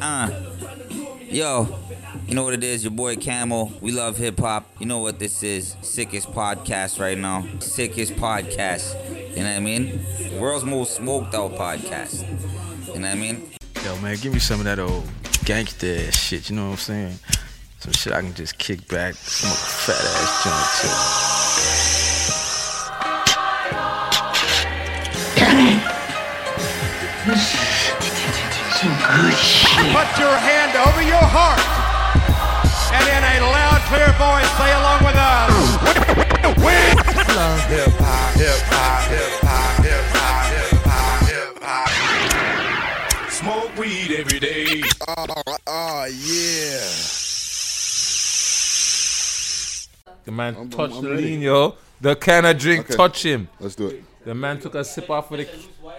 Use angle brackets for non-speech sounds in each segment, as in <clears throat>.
Uh, yo, you know what it is? Your boy Camel. We love hip hop. You know what this is? Sickest podcast right now. Sickest podcast. You know what I mean? World's most smoked out podcast. You know what I mean? Yo, man, give me some of that old gangster shit. You know what I'm saying? Some shit I can just kick back, smoke a fat ass joint too. Put your hand over your heart and in a loud, clear voice say along with us. We love Hip hop, hip hop, hip hop, hip hop, hip hop, hip hop. Smoke weed every day. Oh, oh yeah. The man I'm- touched I'm the ready. lean, yo. The kind of drink Okay. touch him. Let's do it. The man took a sip off of the.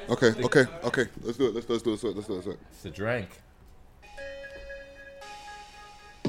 Okay, okay, okay. Let's do it. Let's, let's do it. Let's do it. Let's do it. Let's do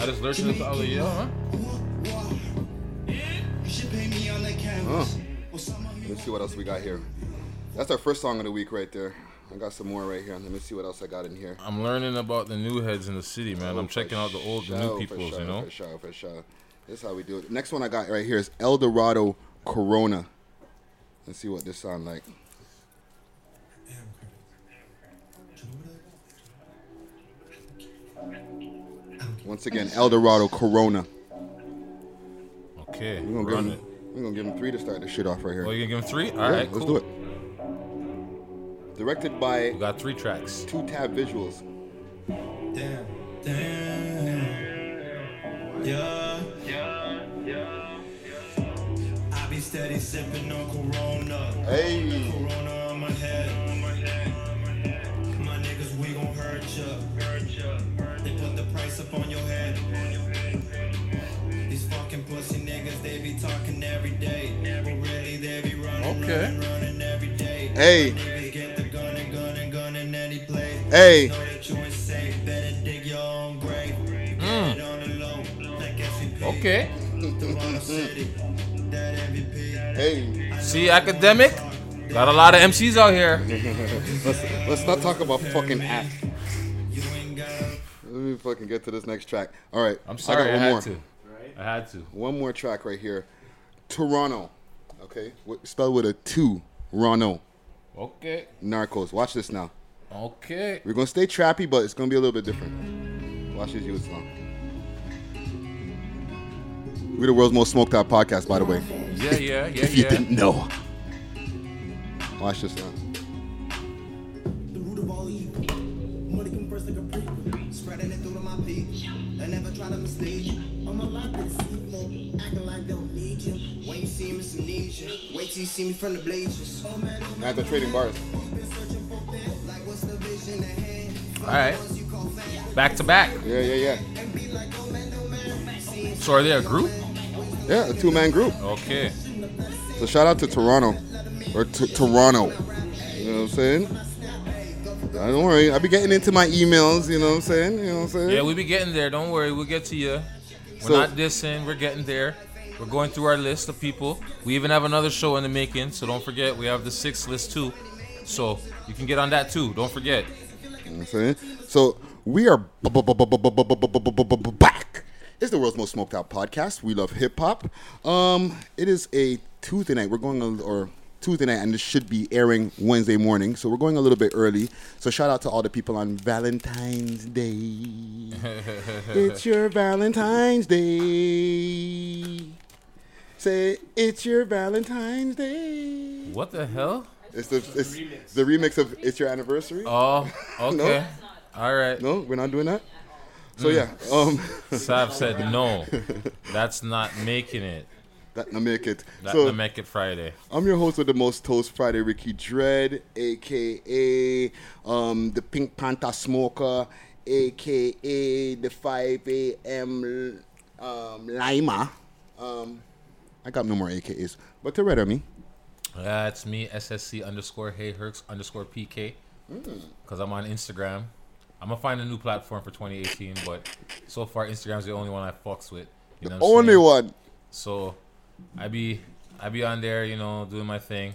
I just lurched into all the yeah, huh? Huh. Let's see what else we got here. That's our first song of the week right there. I got some more right here. Let me see what else I got in here. I'm learning about the new heads in the city, man. I'm oh, checking out the old, the new sure, for peoples, sure, you know. For sure, for sure. This is how we do it. Next one I got right here is El Dorado Corona. Let's see what this sound like. Once again, El Dorado Corona. Okay, We're gonna run give it. him, we're gonna give him three to start this shit off right here. Oh, you gonna give him three? All yeah, right, let's cool. do it. Directed by We got three tracks. Two Tab Visuals. Damn, damn. Yeah. Yeah. Yeah. I be steady sipping on Corona. Hey. Corona your head. These fucking pussy niggas, they be talking every day. But really, they be running, okay. running, running every day. Hey. Hey. Mm. Okay. hey. See, academic? Got a lot of MCs out here. <laughs> let's, let's not talk about fucking act. Let me fucking get to this next track. All right. I'm sorry, I, got one had more. to. I had to. One more track right here. Toronto. Okay. Wi- Spelled with a two. Rono. Okay. Narcos. Watch this now. Okay. We're gonna stay trappy, but it's gonna be a little bit different. Watch this youths now. We're the world's most smoked out podcast, by the way. Yeah, yeah, yeah, <laughs> if you yeah. didn't know. Watch this now. Wait till you see me from the blazers. Man, At the trading bars. like what's the vision ahead? All right. Back to back. Yeah, yeah, yeah. So are they a group? Yeah, a two man group. Okay. So shout out to Toronto. Or to Toronto. You know what I'm saying? Don't worry, I'll be getting into my emails, you know what I'm saying? You know what I'm saying? Yeah, we be getting there. Don't worry, we'll get to you. We're So- not dissing. We're getting there. We're going through our list of people. We even have another show in the making, so don't forget we have the sixth list too. So you can get on that too. Don't forget. I'm saying? So we are back. It's the world's most smoked out podcast. We love hip hop. Um, it is a Tuesday night. We're going on, or Tuesday night, and this should be airing Wednesday morning. So we're going a little bit early. So shout out to all the people on Valentine's Day. it's your Valentine's Day. Say it's your Valentine's Day. What the hell? It's the it's the remix of "It's Your Anniversary." Oh, <laughs> okay. No? All right. No, we're not doing that. So yeah, um, Sav <laughs> said no. That's not making it. that na make it. That so to make it Friday. I'm your host with the most toast Friday, Ricky Dread, aka um, the Pink Panther Smoker, aka the 5 a.m. Um, Lima. Um, I got no more AKAs, but to red me. That's me, SSC underscore Hey Herx underscore PK. Because I'm on Instagram. I'm going to find a new platform for 2018, but so far Instagram's the only one I fucks with. You know I'm Only saying? one. So I be I be on there, you know, doing my thing.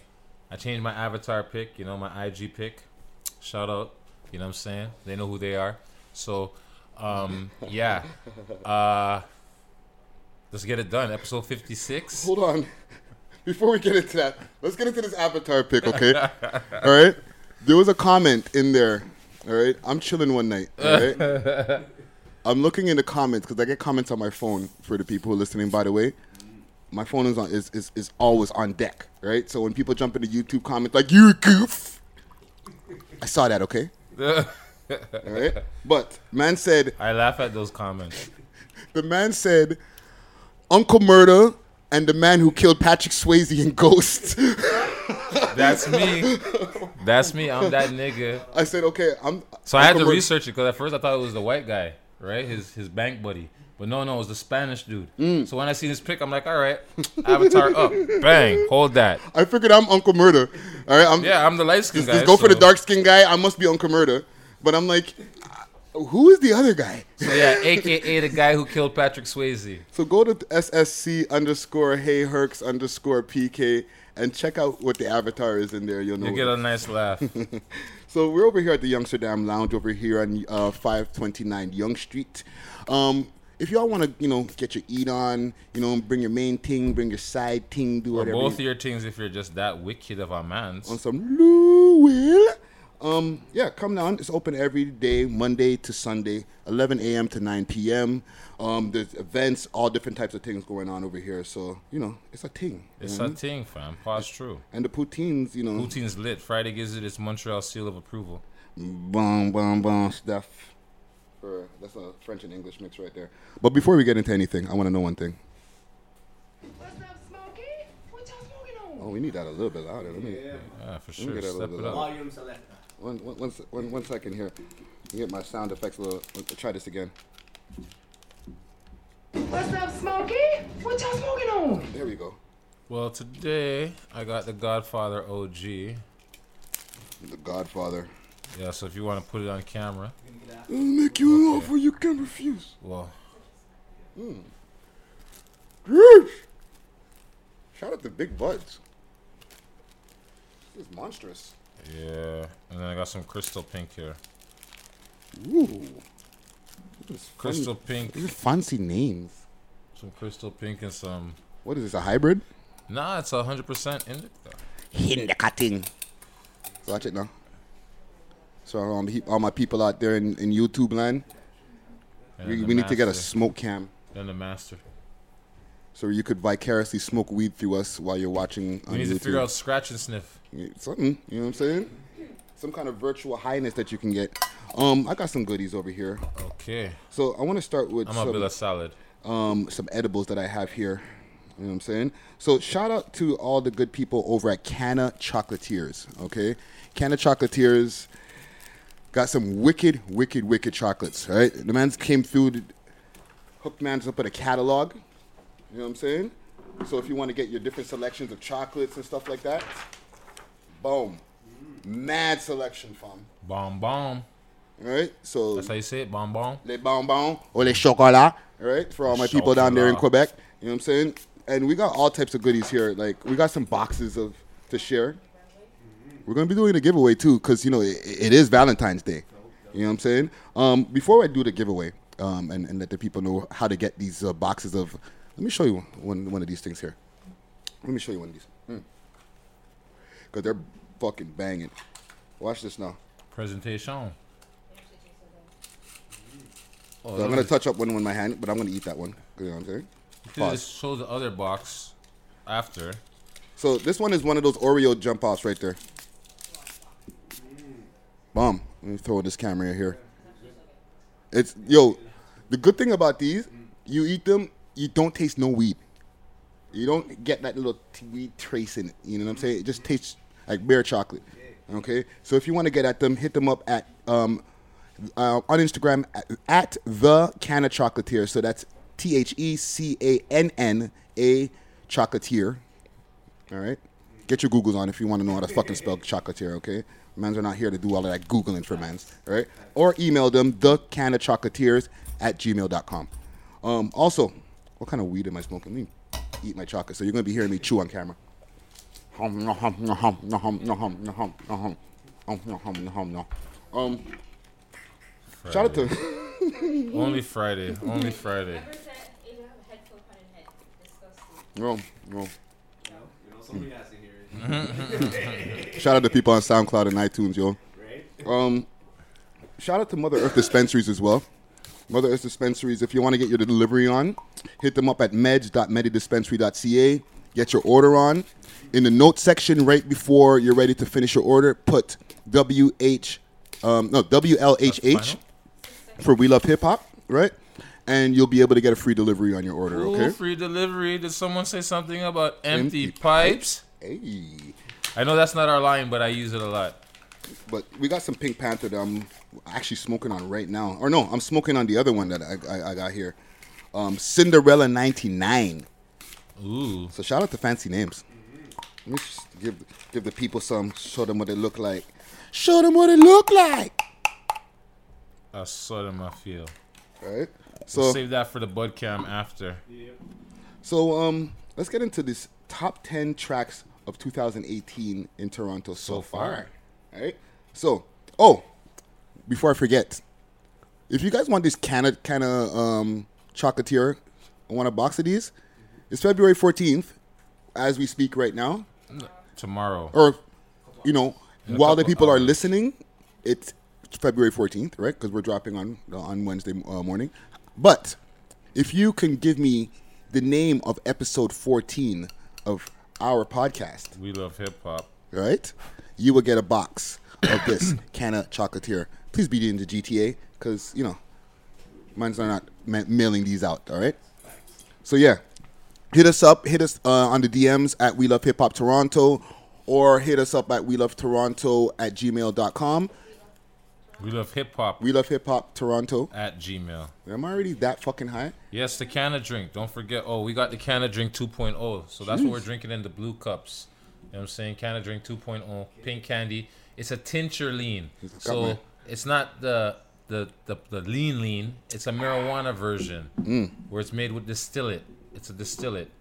I changed my avatar pick, you know, my IG pick. Shout out, you know what I'm saying? They know who they are. So um yeah. <laughs> Uh let's get it done. Episode 56. Hold on. <laughs> Before we get into that, let's get into this avatar pick, okay? <laughs> all right. There was a comment in there. All right. I'm chilling one night. All right. <laughs> I'm looking in the comments because I get comments on my phone for the people who are listening. By the way, my phone is on is, is, is always on deck, right? So when people jump into YouTube comments like "you goof," I saw that. Okay. All right. But man said I laugh at those comments. the man said Uncle Murder and the man who killed Patrick Swayze in Ghost. That's me. <laughs> That's me. I'm that nigga. I said, okay, I'm. So I had to Murder- research it because at first I thought it was the white guy, right? His his bank buddy. But no, no, it was the Spanish dude. Mm. So when I see this pic, I'm like, all right, avatar up, <laughs> bang, hold that. I figured I'm Uncle Murder. All right, I'm. Yeah, I'm the light skinned guy. just go for the dark skinned guy. I must be Uncle Murder. But I'm like, who is the other guy? So yeah, <laughs> AKA the guy who killed Patrick Swayze. So go to SSC underscore Hey Herx underscore PK and check out what the avatar is in there. You'll know. You get a nice laugh. <laughs> So we're over here at the Youngsterdam Lounge over here on uh, 529 Yonge Street. Um, if y'all want to, you know, get your eat on, you know, bring your main thing, bring your side thing, do Or whatever. both of you- your things if you're just that wicked of a man. on some Louisville. Um, yeah, come down. It's open every day, Monday to Sunday, 11 a.m. to 9 p.m. Um, there's events, all different types of things going on over here. So you know, it's a thing. It's a thing, fam. Pause true. and the poutines, you know, Poutine's lit. Friday gives it its Montreal seal of approval. boom, boom, boom stuff. For, that's a French and English mix right there. But before we get into anything, I want to know one thing. What's up, Smokey? What y'all smoking on? Oh, we need that a little bit louder. Let me Yeah, for sure. Step it up. Volume selector. One, one, one, se- one, one second here. Let me get my sound effects a little. Let's try this again. What's up, Smokey? What y'all smoking on? There we go. Well, today I got the Godfather OG. The Godfather. Yeah, so if you want to put it on camera, I'll make you an offer you can refuse. well, hmm. Yes. Shout out to Big Buds. This is monstrous. Yeah. And then I got some crystal pink here. Ooh. Crystal pink, These are fancy names. some crystal pink, and some. What is this? A hybrid? Nah, it's hundred percent indica. Indica thing. Watch it now. So all, the, all my people out there in, in YouTube land, we, we need to get a smoke cam Then the master. So you could vicariously smoke weed through us while you're watching on We need YouTube. to figure out scratch and sniff. something. You know what I'm saying? Some kind of virtual highness that you can get. Um, I got some goodies over here. Okay, So I want to start with I'm some, a salad. um, some edibles that I have here. You know what I'm saying? So shout out to all the good people over at Canna Chocolatiers. Okay, Canna Chocolatiers got some wicked, wicked, wicked chocolates. Right, the man's came through, hooked man's up with a catalog. You know what I'm saying? So if you want to get your different selections of chocolates and stuff like that, boom, mad selection, fam. Bomb bomb. All right, so That's how you say it. Bomb bomb. les bonbons or les chocolats, all right, for all my people down there in Quebec. You know what I'm saying? And we got all types of goodies here. Like we got some boxes of to share. We're gonna be doing a giveaway too, cause you know it, it is Valentine's Day. You know what I'm saying? Um, before I do the giveaway, um, and, and let the people know how to get these uh, boxes of, let me show you one one of these things here. Let me show you one of these. Mm. Cause they're fucking banging. Watch this now. Presentation. Oh, So I'm gonna touch up one with my hand, but I'm gonna eat that one. You know what I'm saying? Pause. show the other box after. So this one is one of those Oreo jump offs right there. Bomb. Let me throw this camera here. It's yo. The good thing about these, you eat them, you don't taste no weed. You don't get that little t- weed trace in it. You know what I'm saying? It just tastes like bare chocolate. Okay. So if you want to get at them, hit them up at um, uh, on Instagram at, at the Canna Chocolatier. So that's T H E C A N N A Chocolatier. All right. Get your Googles on if you want to know how to fucking spell <laughs> chocolatier, okay? Mans are not here to do all of that Googling for mans, all right? Or email them, the chocolatiers at gmail.com. Um, also, what kind of weed am I smoking? Let me eat my chocolate. So you're going to be hearing me chew on camera. Hum, no, hum, no, hum, no, hum, no, hum, no, hum, no, hum. Hum, no, hum, no, hum, no. Um, shout out to... <laughs> Only Friday. Only Friday. No, no. Shout out to people on SoundCloud and iTunes, yo. Um, shout out to Mother Earth dispensaries as well. Mother Earth dispensaries. If you want to get your delivery on, hit them up at meds.medidispensary.ca. Get your order on. In the note section, right before you're ready to finish your order, put WH, um, no WLHH for We Love Hip Hop, right? And you'll be able to get a free delivery on your order. Ooh, Okay. free delivery. Did someone say something about empty, Empty pipes? Hey. I know that's not our line, but I use it a lot. But we got some Pink Panther that I'm actually smoking on right now. Or no, I'm smoking on the other one that I, I, I got here. Um, Cinderella 99. Ooh. So shout out to fancy names. Let me just give give the people some, show them what they look like. Show them what it look like. I saw them, I feel. Right? We'll So save that for the bud cam after. so um let's get into this top 10 tracks of 2018 in Toronto so, So far. far. Right? So, oh, before I forget, if you guys want this kind of kind of um chocolatier, I want a box of these. It's February 14th as we speak right now. Tomorrow. or you know, In while the people are listening, it's February 14th, right? Because we're dropping on on Wednesday uh, morning. But if you can give me the name of episode 14 of our podcast, We love hip hop. right? You will get a box of this <clears throat> can of Chocolatier. Please be in the GTA because you know, mine's are not ma- mailing these out. All right. So yeah, hit us up. Hit us uh, on the DMs at We Love Hip Hop Toronto, or hit us up at We Love Toronto at gmail.com. We love hip hop We Love Hip Hop Toronto. at Gmail. Am I already that fucking high? Yes, the can of drink. Don't forget. Oh, we got the can of drink 2.0. So that's what we're drinking in the blue cups. You know what I'm saying? Canna drink 2.0. Pink candy. It's a tincture lean. got So it's not the the, the the lean lean. It's a marijuana version Mm. where it's made with distillate. It's a distillate.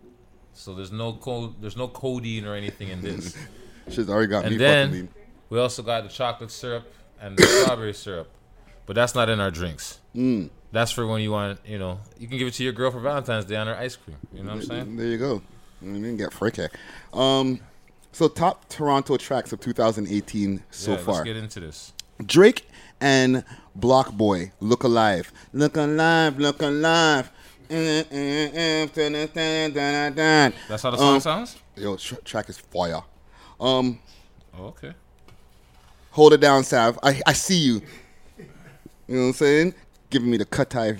So there's no co- there's no codeine or anything in this. <laughs> Shit's already got me and fucking then lean. we also got the chocolate syrup and the <coughs> strawberry syrup. But that's not in our drinks. Mm. That's for when you want, you know, you can give it to your girl for Valentine's Day on her ice cream. You know what I'm saying? There you go. You didn't get freaky. Um, so top Toronto tracks of 2018 so yeah, far. Let's get into this. Drake and BlocBoy, Look Alive. Look Alive, Look Alive. That's how the song sounds? Yo, tr- track is fire. Um, Oh, okay. hold it down, Sav. I, I see you. You know what I'm saying? Giving me the cut tie,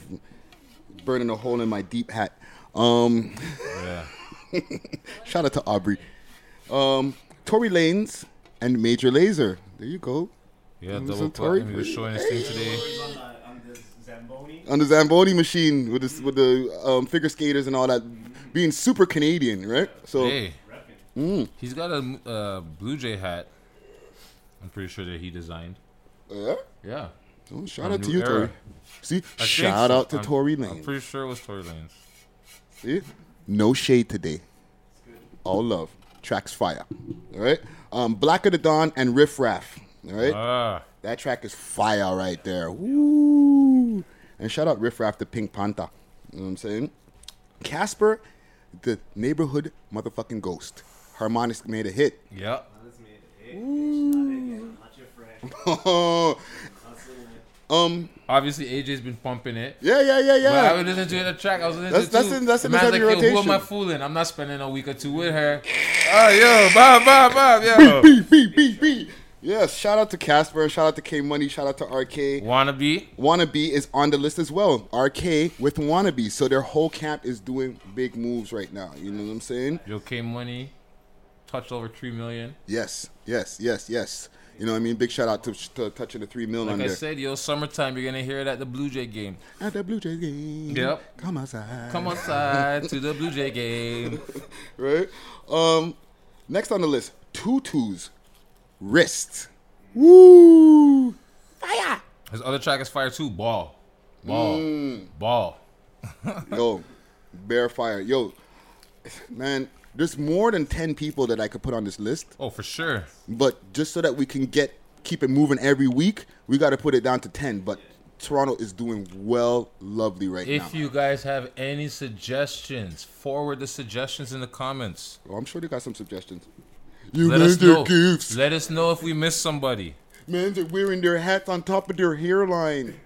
burning a hole in my deep hat. Um, Yeah. <laughs> shout out to Aubrey. Um, Tory Lanez and Major Lazer. There you go. Yeah, Listen, double Tory, platinum. He was showing his thing today. on the Zamboni machine with this, with the um, figure skaters and all that, being super Canadian, right? So Hey, Mm. he's got a uh, Blue Jay hat. I'm pretty sure that he designed. yeah. Yeah. Oh, shout A out to you, era. Tory. See, I shout out to I'm- Tory I'm pretty sure it was Tory Lanez. See, no shade today. All love. Tracks fire. All right. Um, Black of the Dawn and Riff Raff. All right. Ah, That track is fire right there. Woo! And shout out Riff Raff the Pink Panther. You know what I'm saying? Casper, the neighborhood motherfucking ghost. Harmonix made a hit. yeah. <laughs> <laughs> um, Obviously, AJ's been pumping it. yeah, yeah, yeah, But I yeah. was listening to it in the track. I was listening That's- to that's too. in- that's in The the man's like, Yo, who am I fooling? I'm not spending a week or two with her. Oh, yo, Bob, Bob, Bob, yo. Beep, beep, beep, beep, Yes, shout out to Casper, shout out to K Money, shout out to RK. Wannabe. Wannabe is on the list as well. RK with Wannabe. So their whole camp is doing big moves right now. You know what I'm saying? Yo, K Money. Touched over 3 million. Yes, yes, yes, yes. You know what I mean? Big shout out to, to touching the three mil Like I there. said, yo, summertime, you're gonna hear it at the Blue Jay game. At the Blue Jays game. Yep. Come outside. Come outside to the Blue Jay <laughs> game. Right? Um, next on the list, tutus, wrist. Woo! Fire! His other track is fire too. Ball, ball, Mm. ball. Yo, bear fire. Yo, man, there's more than 10 people that I could put on this list. Oh, for sure. But just so that we can get keep it moving every week, we got to put it down to 10. But Toronto is doing well, lovely right now. If you guys have any suggestions, forward the suggestions in the comments. Oh, I'm sure they got some suggestions. You Let us know. goofs. Let us know if we missed somebody. Men are wearing their hats on top of their hairline.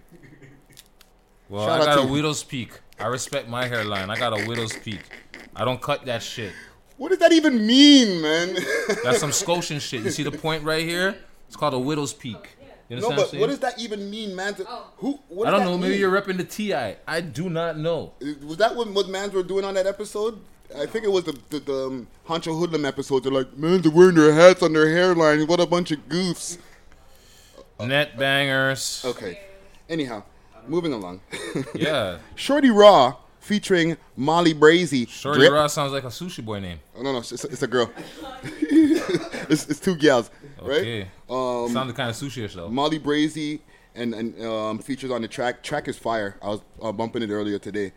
Well, Shout I got a you. widow's peak. I respect my hairline. I got a widow's peak. I don't cut that shit. What does that even mean, man? <laughs> That's some <laughs> Scotian shit. You see the point right here? It's called a widow's peak. You no, but what what does that even mean, man? Who? What I don't that know. Maybe you're repping the TI. I do not know. Was that what, what mans were doing on that episode? I think it was the the, the um, Honcho Hoodlum episode. They're like, mans are wearing their hats on their hairline. What a bunch of goofs. Net bangers. Okay. Anyhow, moving along. <laughs> Yeah. Shorty Raw featuring Molly Brazy. Shorty Drip. Ross sounds like a sushi boy name. Oh, no, no, it's, it's a girl. <laughs> it's, it's two gals, right? Okay. Um, Sounded kind of sushi-ish though. Molly Brazy and, and um, features on the track. Track is fire. I was uh, bumping it earlier today.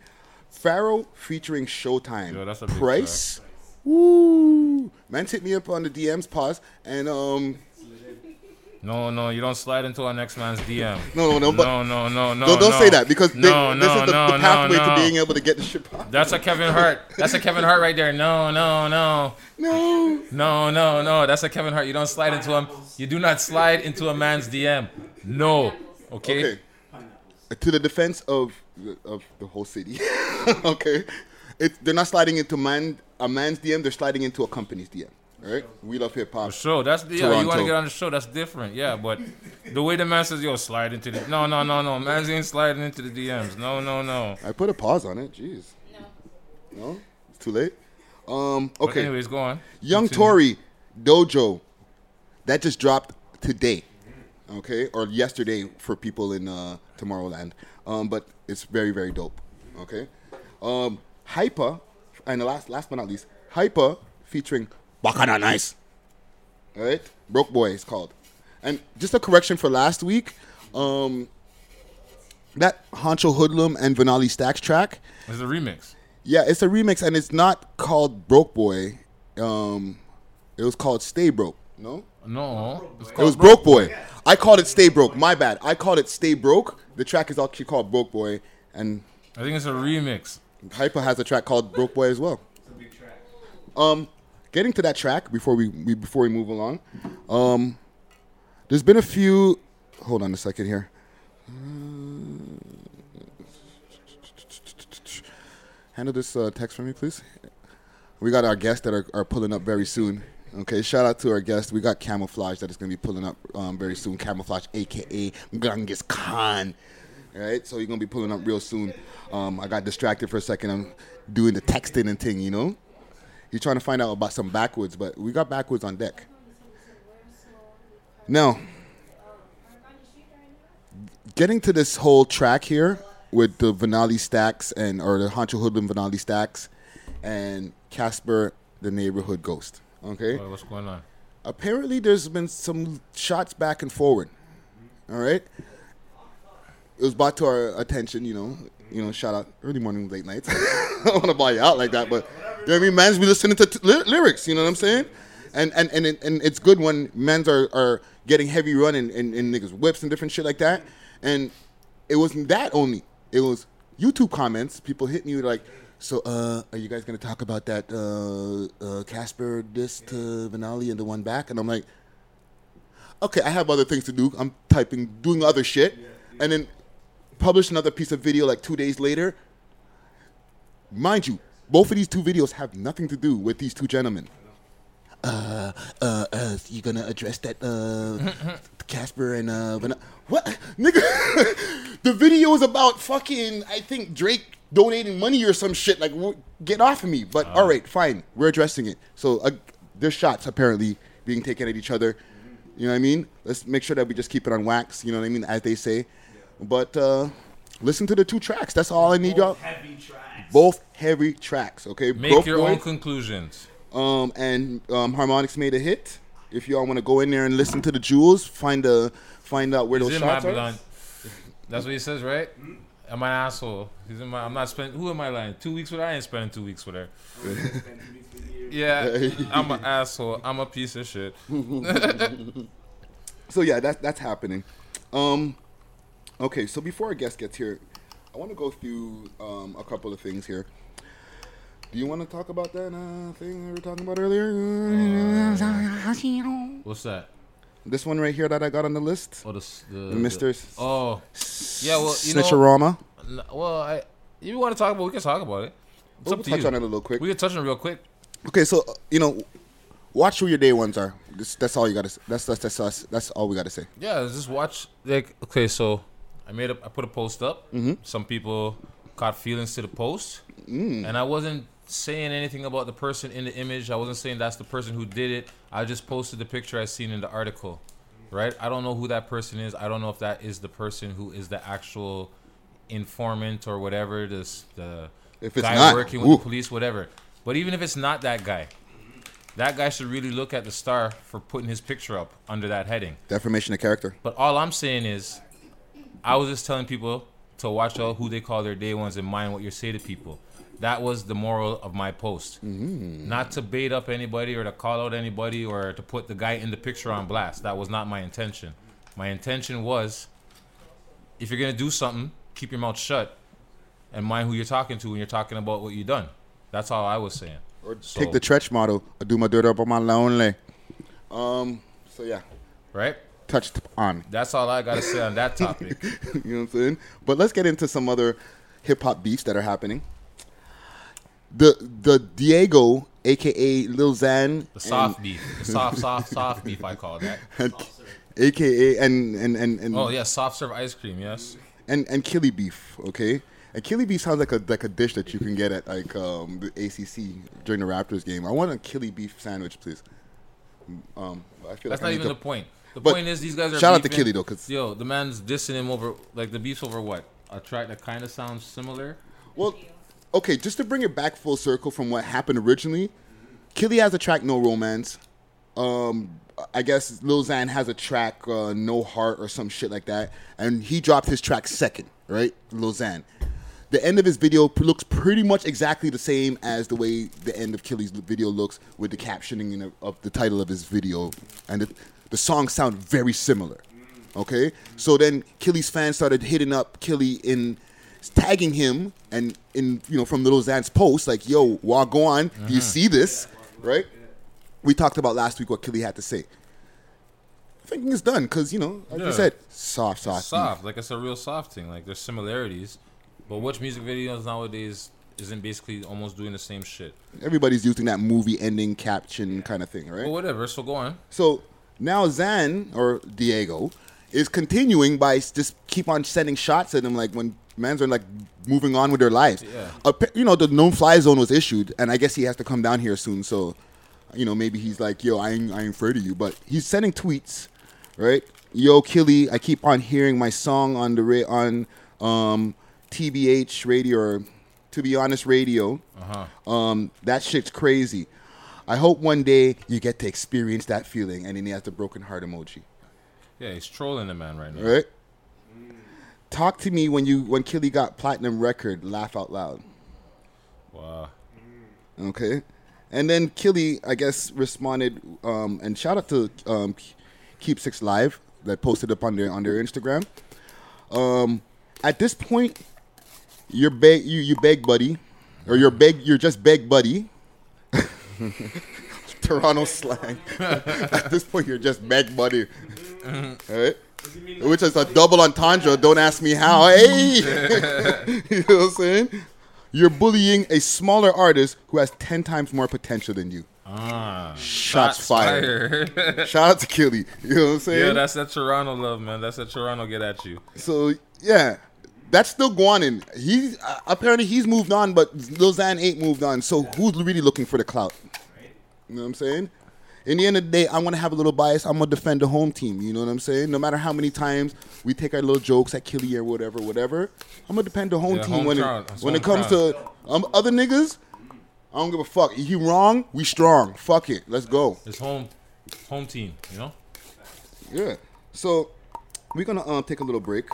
Pharaoh featuring Showtime. Yo, that's a big Price. Woo! Man, hit me up on the DMs, pause, and um, No, no, you don't slide into our next man's DM. <laughs> No, no, no, but- no, no, no, no. don't, don't no. say that because they, no, this no, is the, no, the pathway no, to being able to get the shit popped. That's a Kevin Hart. That's a Kevin Hart right there. No, no, no, No. no, no, no. That's a Kevin Hart. You don't slide into him. You do not slide into a man's DM. No. Okay. Okay. Uh, to the defense of of the whole city, <laughs> okay, it, they're not sliding into man a man's DM. They're sliding into a company's DM. Right? We love hip hop. For sure. That's yeah. You want to get on the show? That's different. Yeah, but the way the man says, "Yo, slide into the," no, no, no, no. Man's ain't sliding into the DMs. No, no, no. I put a pause on it. Jeez. No. No. It's too late. Um. But Okay. anyways, go on. Young Continue. Tory Dojo. That just dropped today. Okay, or yesterday for people in uh, Tomorrowland. Um, but it's very very dope. Okay. Um, Hypa, and the last last but not least, Hyper featuring Bakana Nice. All right, Broke Boy is called. And just a correction for last week. Um, that Honcho Hoodlum and Vanali Stacks track. It's a remix. Yeah, it's a remix, and it's not called Broke Boy. Um, it was called Stay Broke. No, No, it's it called was Broke Boy. I called it Stay Broke. My bad. I called it Stay Broke. The track is actually called Broke Boy, and I think it's a remix. Hyper has a track called Broke Boy as well. It's a big track. Um, getting to that track before we, we before we move along, um, there's been a few. Hold on a second here. Handle this uh, text for me, please. We got our guests that are, are pulling up very soon. Okay, shout out to our guest. We got Camouflage that is going to be pulling up um, very soon. Camouflage, aka Genghis Khan. All right, so you're going to be pulling up real soon. Um, I got distracted for a second. I'm doing the texting and thing, you know? You're trying to find out about some backwoods, but we got backwoods on deck. Now, getting to this whole track here with the Vanali stacks and or the Honcho Hoodlum Vanali stacks and Casper the neighborhood ghost. Okay. What- What's going on? Apparently there's been some shots back and forward. All right. It was brought to our attention, you know, you know, shout out early morning, late nights. <laughs> I don't want to buy you out like that, but you know what I mean? Man's be listening to t- ly- lyrics, you know what I'm saying? And and and, it, and it's good when men's are, are getting heavy run and, and, and niggas whips and different shit like that. And it wasn't that only. It was YouTube comments. People hitting you like, so uh, are you guys gonna talk about that uh, uh, Casper this to Vanali and the one back? And I'm like, okay, I have other things to do. I'm typing, doing other shit, and then publish another piece of video like two days later. Mind you, both of these two videos have nothing to do with these two gentlemen. Uh, uh, uh, you gonna address that, uh, Casper and, uh, Van- what? Nigga, <laughs> the video is about fucking, I think Drake donating money or some shit. Like, wh- get off of me. But, all right, fine. We're addressing it. So, uh, there's shots apparently being taken at each other. You know what I mean? Let's make sure that we just keep it on wax. You know what I mean, as they say. But uh, listen to the two tracks. That's all I need y'all. Heavy tracks. Both heavy tracks. Okay. Make Broke your Boy, own conclusions. um, and um, Harmonics made a hit. If y'all want to go in there and listen to the jewels, find the find out where He's those in my shots are. blunt. That's what he says, right? Am I an asshole? He's in my. I'm not spending. Who am I lying? Two weeks with her? I ain't spending two weeks with her. <laughs> Yeah, <laughs> I'm an asshole. I'm a piece of shit. <laughs> So yeah, that's that's happening. Um, okay, so before our guest gets here, I want to go through um, a couple of things here. Do you want to talk about that uh, thing we were talking about earlier? What's that? this one right here that I got on the list, Oh, the, the, the Mister Oh, yeah. Well, you know. Snitcherama. n- Well, I. You want to talk about, we can talk about it. It's We'll up to touch you. on it a little quick. We can touch on it real quick. Okay, so uh, you know, watch who your day ones are. This, that's all you got to. That's that's that's us. That's all we got to say. Yeah, just watch. Like, okay, so I made a, I put a post up. Mm-hmm. Some people caught feelings to the post, Mm. and I wasn't saying anything about the person in the image. I wasn't saying that's the person who did it. I just posted the picture I seen in the article. Right? I don't know who that person is. I don't know if that is the person who is the actual informant or whatever. This the If it's guy not, working with the police, whatever. But even if it's not that guy, that guy should really look at the star for putting his picture up under that heading. Defamation of character. But all I'm saying is, I was just telling people to watch out who they call their day ones and mind what you say to people. That was the moral of my post. Not to bait up anybody or to call out anybody or to put the guy in the picture on blast. That was not my intention. My intention was, if you're gonna do something, keep your mouth shut and mind who you're talking to when you're talking about what you've done. That's all I was saying. Or So- take the Tretch model. I do my dirt up on my lonely. Um. So yeah, Right? Touched on. That's all I gotta say on that topic. <laughs> you know what I'm saying? But let's get into some other hip hop beefs that are happening. The the Diego, aka Lil Xan, The soft beef. The soft, soft, soft beef I call that. <laughs> and, aka and and and and Oh yeah, soft serve ice cream. Yes. and and Killy beef. Okay, and Killy beef sounds like a like a dish that you can get at like um, the ACC during the Raptors game. I want a Killy beef sandwich, please. Um, I feel That's like not even to- the point. The But point is these guys are. shout out to Killy though, because yo, the man's dissing him over like the beefs over what a track that kind of sounds similar. Well, okay, just to bring it back full circle from what happened originally, Killy has a track No Romance. Um, I guess Lil Xan has a track uh, No Heart or some shit like that, and he dropped his track second, right? Lil Xan. The end of his video p- looks pretty much exactly the same as the way the end of Killy's video looks with the captioning of the title of his video, and the, the songs sound very similar. Okay, so then Killy's fans started hitting up Killy in tagging him and in you know from Lil Xan's post like, "Yo, walk on, do you see this?" Right? We talked about last week what Killy had to say. Thinking is done because you know, like Yeah. you said, soft, soft, Soft, like it's a real soft thing. Like there's similarities, but which music videos nowadays isn't basically almost doing the same shit? Everybody's using that movie ending caption kind of thing, right? But whatever. So go on. So now Xan or Diego is continuing by just keep on sending shots at him, like when mans are like moving on with their lives. Yeah. You know, the no-fly zone was issued, and I guess he has to come down here soon. So, you know, maybe he's like, "Yo, I ain't, I ain't afraid of you," but he's sending tweets, right? Yo, Killy, I keep on hearing my song on the ra- on um, TBH radio or to be honest radio. Uh Um, that shit's crazy. I hope one day you get to experience that feeling. And then he has the broken heart emoji. Yeah, he's trolling the man right now. Right? Talk to me when you when Killy got platinum record. Laugh out loud. Wow. Okay. And then Killy, I guess, responded, um, and shout out to um, Keep Six Live that posted up on their on their Instagram. Um, at this point, you're beg you you beg buddy, or you're beg you're just beg buddy. <laughs> Toronto slang. <laughs> at this point, you're just beg buddy. All right. Which is a double entendre. Don't ask me how. <laughs> Hey, you know what I'm saying? You're bullying a smaller artist who has ten times more potential than you. Ah. Shots, fired. fired. Shout out to Killy. You know what I'm saying? yeah, that's that Toronto love, man. That's that Toronto get at you. so yeah, that's still going in. He uh, apparently he's moved on, but Lil Xan ain't moved on. So who's really looking for the clout? You know what I'm saying? in the end of the day, I'm gonna have a little bias. I'm gonna defend the home team. You know what I'm saying? No matter how many times we take our little jokes at Killy or whatever, whatever, I'm gonna defend the home Yeah, team home when crowd. it That's when it home comes to um, other niggas. I don't give a fuck. He wrong, we strong. Fuck it, let's go. It's home, home team. You know. Yeah. So we're gonna uh, take a little break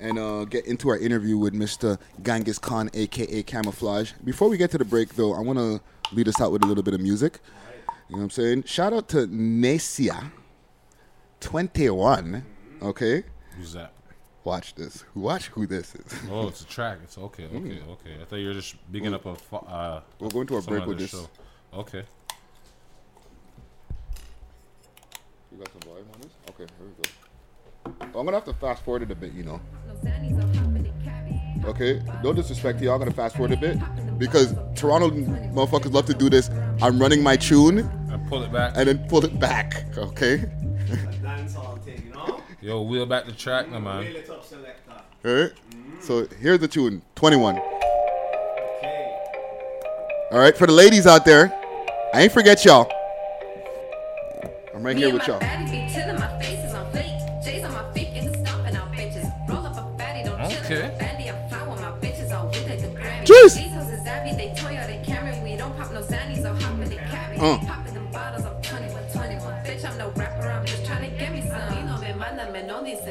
and uh, get into our interview with Mr. Genghis Khan, aka Camouflage. Before we get to the break, though, I want to lead us out with a little bit of music. You know what I'm saying? Shout out to Necia, 21. Okay, Who's that? watch this. Watch who this is. Oh, it's a track. It's okay. Okay. Mm. Okay. I thought you were just bigging up a. Uh, we're going to a break with this. show. Okay. You got some volume on this? Okay, here we go. I'm gonna have to fast forward it a bit, you know. Okay, no disrespect y'all. I'm gonna fast forward a bit because Toronto motherfuckers love to do this. I'm running my tune I pull it back. and then pull it back. Okay, thing, you know? Yo, wheel back the track, now, man. Really top selector. all right. So here's the tune, 21. Okay. All right, for the ladies out there, I ain't forget y'all. I'm right here with y'all. Cheers. Uh.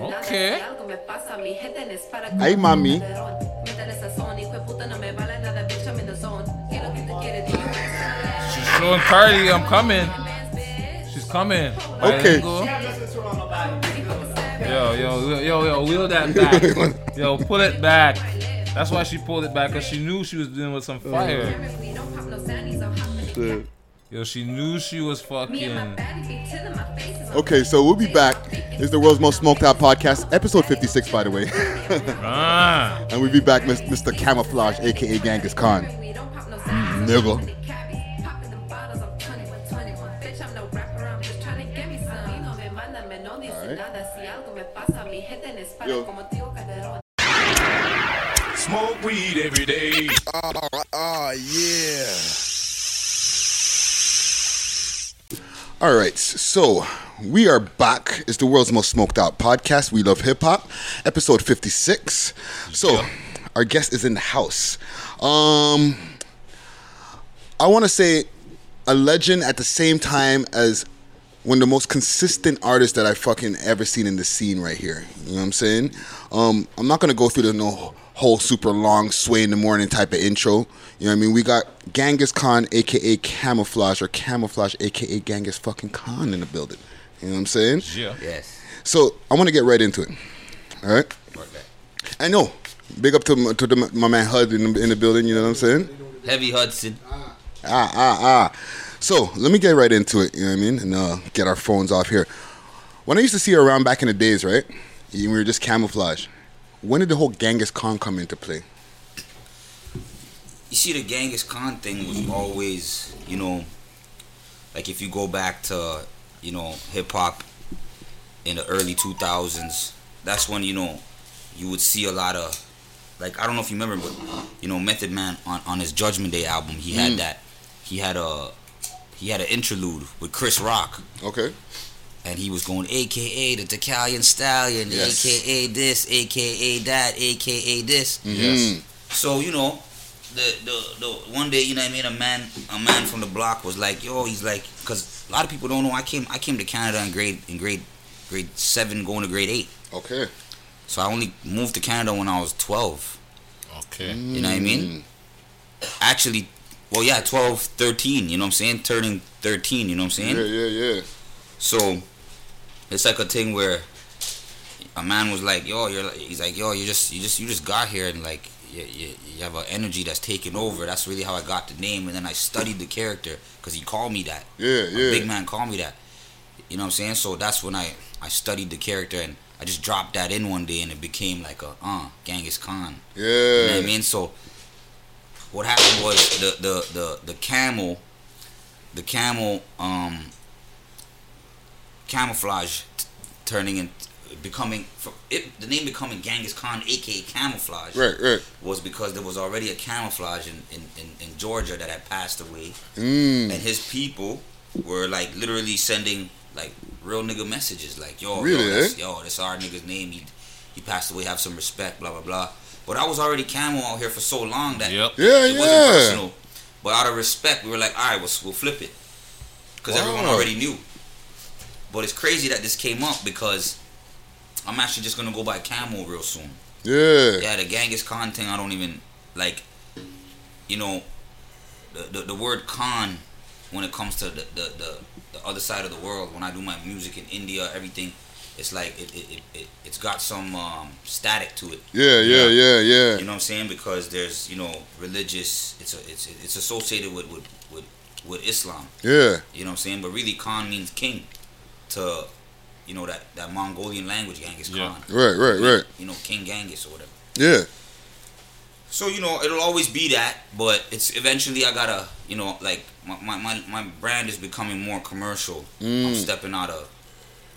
Okay. Ay, mami. She's showing Cardi, I'm coming. She's coming. Okay. Bilingual. Yo, yo, yo, yo, wheel that back. <laughs> Yo, pull it back. That's why she pulled it back, because she knew she was dealing with some fire. Yo, she knew she was fucking. Okay, so we'll be back. It's the world's most smoked out podcast, episode 56, by the way. <laughs> Ah. and we'll be back, Mr. Camouflage, aka Genghis Khan. Nigga. Smoke weed every day. Oh, yeah. All right, so we are back. It's the world's most smoked out podcast. We love hip hop, episode 56. So, our guest is in the house. Um, I want to say a legend at the same time as one of the most consistent artists that I fucking ever seen in the scene right here. You know what I'm saying? Um, I'm not gonna go through the no whole super long sway in the morning type of intro. You know what I mean? We got Genghis Khan, aka Camouflage, or Camouflage, aka Genghis fucking Khan in the building. You know what I'm saying? Yeah. Yes. So I want to get right into it. All right. I know. Big up to m- to the, my man Hud in the, in the building. You know what I'm saying? Heavy Hudson. Ah, ah, ah. So let me get right into it. You know what I mean? And uh, get our phones off here. When I used to see her around back in the days, right? We were just camouflage. When did the whole Genghis Khan come into play? You see, the Genghis Khan thing was always, you know, like if you go back to, you know, hip hop in the early 2000s, that's when, you know, you would see a lot of, like, I don't know if you remember, but, you know, Method Man on, on his Judgment Day album, he had Mm. that, he had a, he had an interlude with Chris Rock. Okay. And he was going, AKA the Decalion Stallion, Yes. AKA this, AKA that, AKA this. Mm-hmm. Yes. So you know, the, the the one day you know what I mean a man a man from the block was like yo he's like because a lot of people don't know I came I came to Canada in grade in grade grade seven going to grade eight. Okay. So I only moved to Canada when I was twelve. Okay. You know what I mean? Mm. Actually, well yeah, 12, 13, You know what I'm saying? Turning thirteen. You know what I'm saying? Yeah, yeah, yeah. So it's like a thing where a man was like, "Yo, you're," like, he's like, "Yo, you just, you just, you just got here and like, you, you, you have an energy that's taking over." That's really how I got the name, and then I studied the character because he called me that. Yeah, A yeah. big man called me that. You know what I'm saying? So that's when I, I studied the character and I just dropped that in one day and it became like a uh Genghis Khan. Yeah. You know what I mean? So what happened was the the the the camel, the camel um camouflage t- turning and becoming fr- it the name becoming Genghis Khan, aka camouflage. Right, right. Was because there was already a camouflage in in, in, in Georgia that had passed away, Mm. and his people were like literally sending like real nigga messages, like yo, Really, yo, that's, eh? yo, this our nigga's name. He he passed away. Have some respect. Blah blah blah. But I was already camo out here for so long that Yep. Yeah, it yeah. wasn't personal. But out of respect, we were like, all right, we'll, we'll flip it. Because everyone already knew. But it's crazy that this came up because I'm actually just going to go by Camo real soon. Yeah. Yeah, the Genghis Khan thing, I don't even, like, you know, the, the, the word Khan, when it comes to the, the, the, the other side of the world, when I do my music in India, everything, it's like, it, it, it, it, it's got some um, static to it. Yeah, yeah, yeah, yeah. You know what I'm saying? Because there's, you know, religious. It's a, it's it's associated with with, with with Islam. Yeah. You know what I'm saying? But really, Khan means king. To, you know that that Mongolian language, Genghis Yeah. Khan. Right, right, right. You know, King Genghis or whatever. Yeah. So you know, it'll always be that. But it's eventually I gotta, you know, like my my my, my brand is becoming more commercial. I'm Mm. stepping out of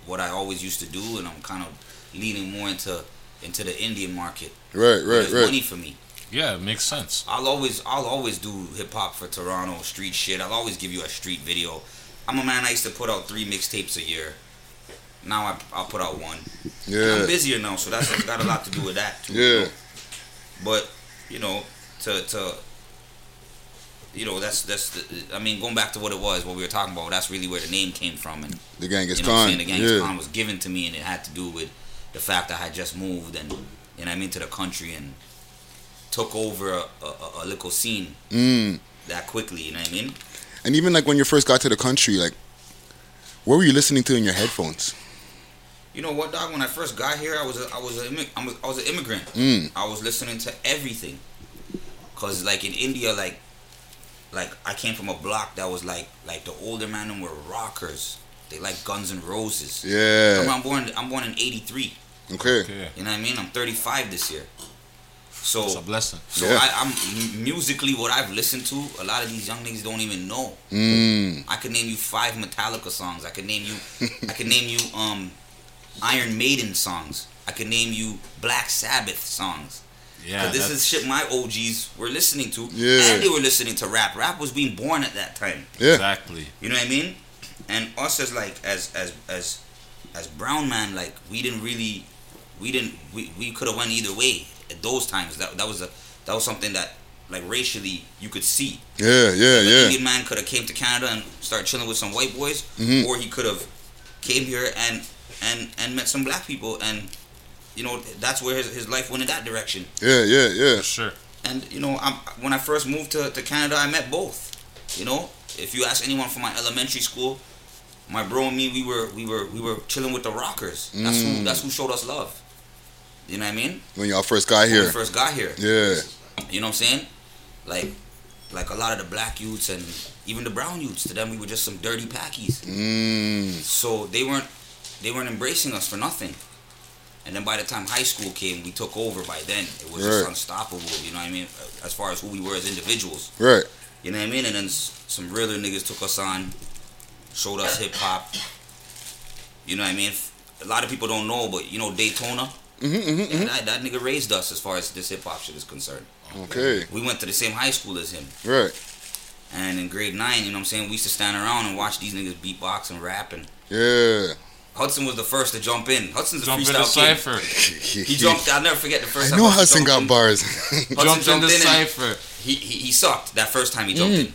what I always used to do, and I'm kind of leaning more into into the Indian market. Right, where right, there's money for me. Yeah, it makes sense. I'll always I'll always do hip hop for Toronto street shit. I'll always give you a street video. I'm a man. I used to put out three mixtapes a year. Now I I'll put out one. And I'm busier now, so that's got a lot to do with that too. you Yeah. know. But you know, to to you know, that's that's the, I mean, going back to what it was, what we were talking about. That's really where the name came from, and The Genghis you know, Khan. the Genghis Yeah. Khan was given to me, and it had to do with the fact that I had just moved and and I'm into the country and took over a, a, a little scene Mm. that quickly. You know what I mean? And even like when you first got to the country, like, what were you listening to in your headphones? You know what, dog? When I first got here, I was a, I was a, immi- I was I was an immigrant. Mm. I was listening to everything, cause like in India, like like I came from a block that was like like the older man them were rockers. They like Guns N' Roses. Yeah. I'm, I'm born I'm born in '83. Okay. Okay. You know what I mean? I'm 35 this year. So It's a blessing. so Yeah. I, I'm musically what I've listened to. A lot of these young niggas don't even know. Mm. I could name you five Metallica songs. I could name you. I could name you um, Iron Maiden songs. I could name you Black Sabbath songs. Yeah, this is shit my OGs were listening to, Yeah. and they were listening to rap. Rap was being born at that time. Yeah. exactly. You know what I mean? And us as like as as as as brown man, like we didn't really, we didn't we, we could have went either way at those times. That that was a that was something that like racially you could see. Yeah, yeah, An yeah. Indian man could have came to Canada and started chilling with some white boys, Mhm. or he could have came here and and and met some black people, and you know that's where his, his life went in that direction. Yeah, yeah, yeah. For sure. And you know, I'm, when I first moved to, to Canada, I met both. You know, if you ask anyone from my elementary school, my bro and me, we were we were we were chilling with the rockers. That's who Mm. that's who showed us love. You know what I mean? When y'all first got here. first got here. Yeah. You know what I'm saying? Like like a lot of the black youths and even the brown youths, to them we were just some dirty packies. Mm. So they weren't they weren't embracing us for nothing. And then by the time high school came, we took over. By then, it was just unstoppable. You know what I mean? As far as who we were as individuals. Right. You know what I mean? And then some realer niggas took us on, showed us hip hop. You know what I mean? A lot of people don't know, but you know Daytona. Mm-hmm, mm-hmm, Yeah, that, that nigga raised us as far as this hip hop shit is concerned. Okay. We went to the same high school as him. Right. And in grade nine, you know what I'm saying, we used to stand around and watch these niggas beatbox and rap. And Yeah. Hudson was the first to jump in. Hudson's a Jump in the freestyle kid. cipher. He jumped. I'll never forget the first I time. know Hudson got in. bars. Hudson Jumped in jumped the in and cipher. he, he he sucked that first time he jumped Mm. in.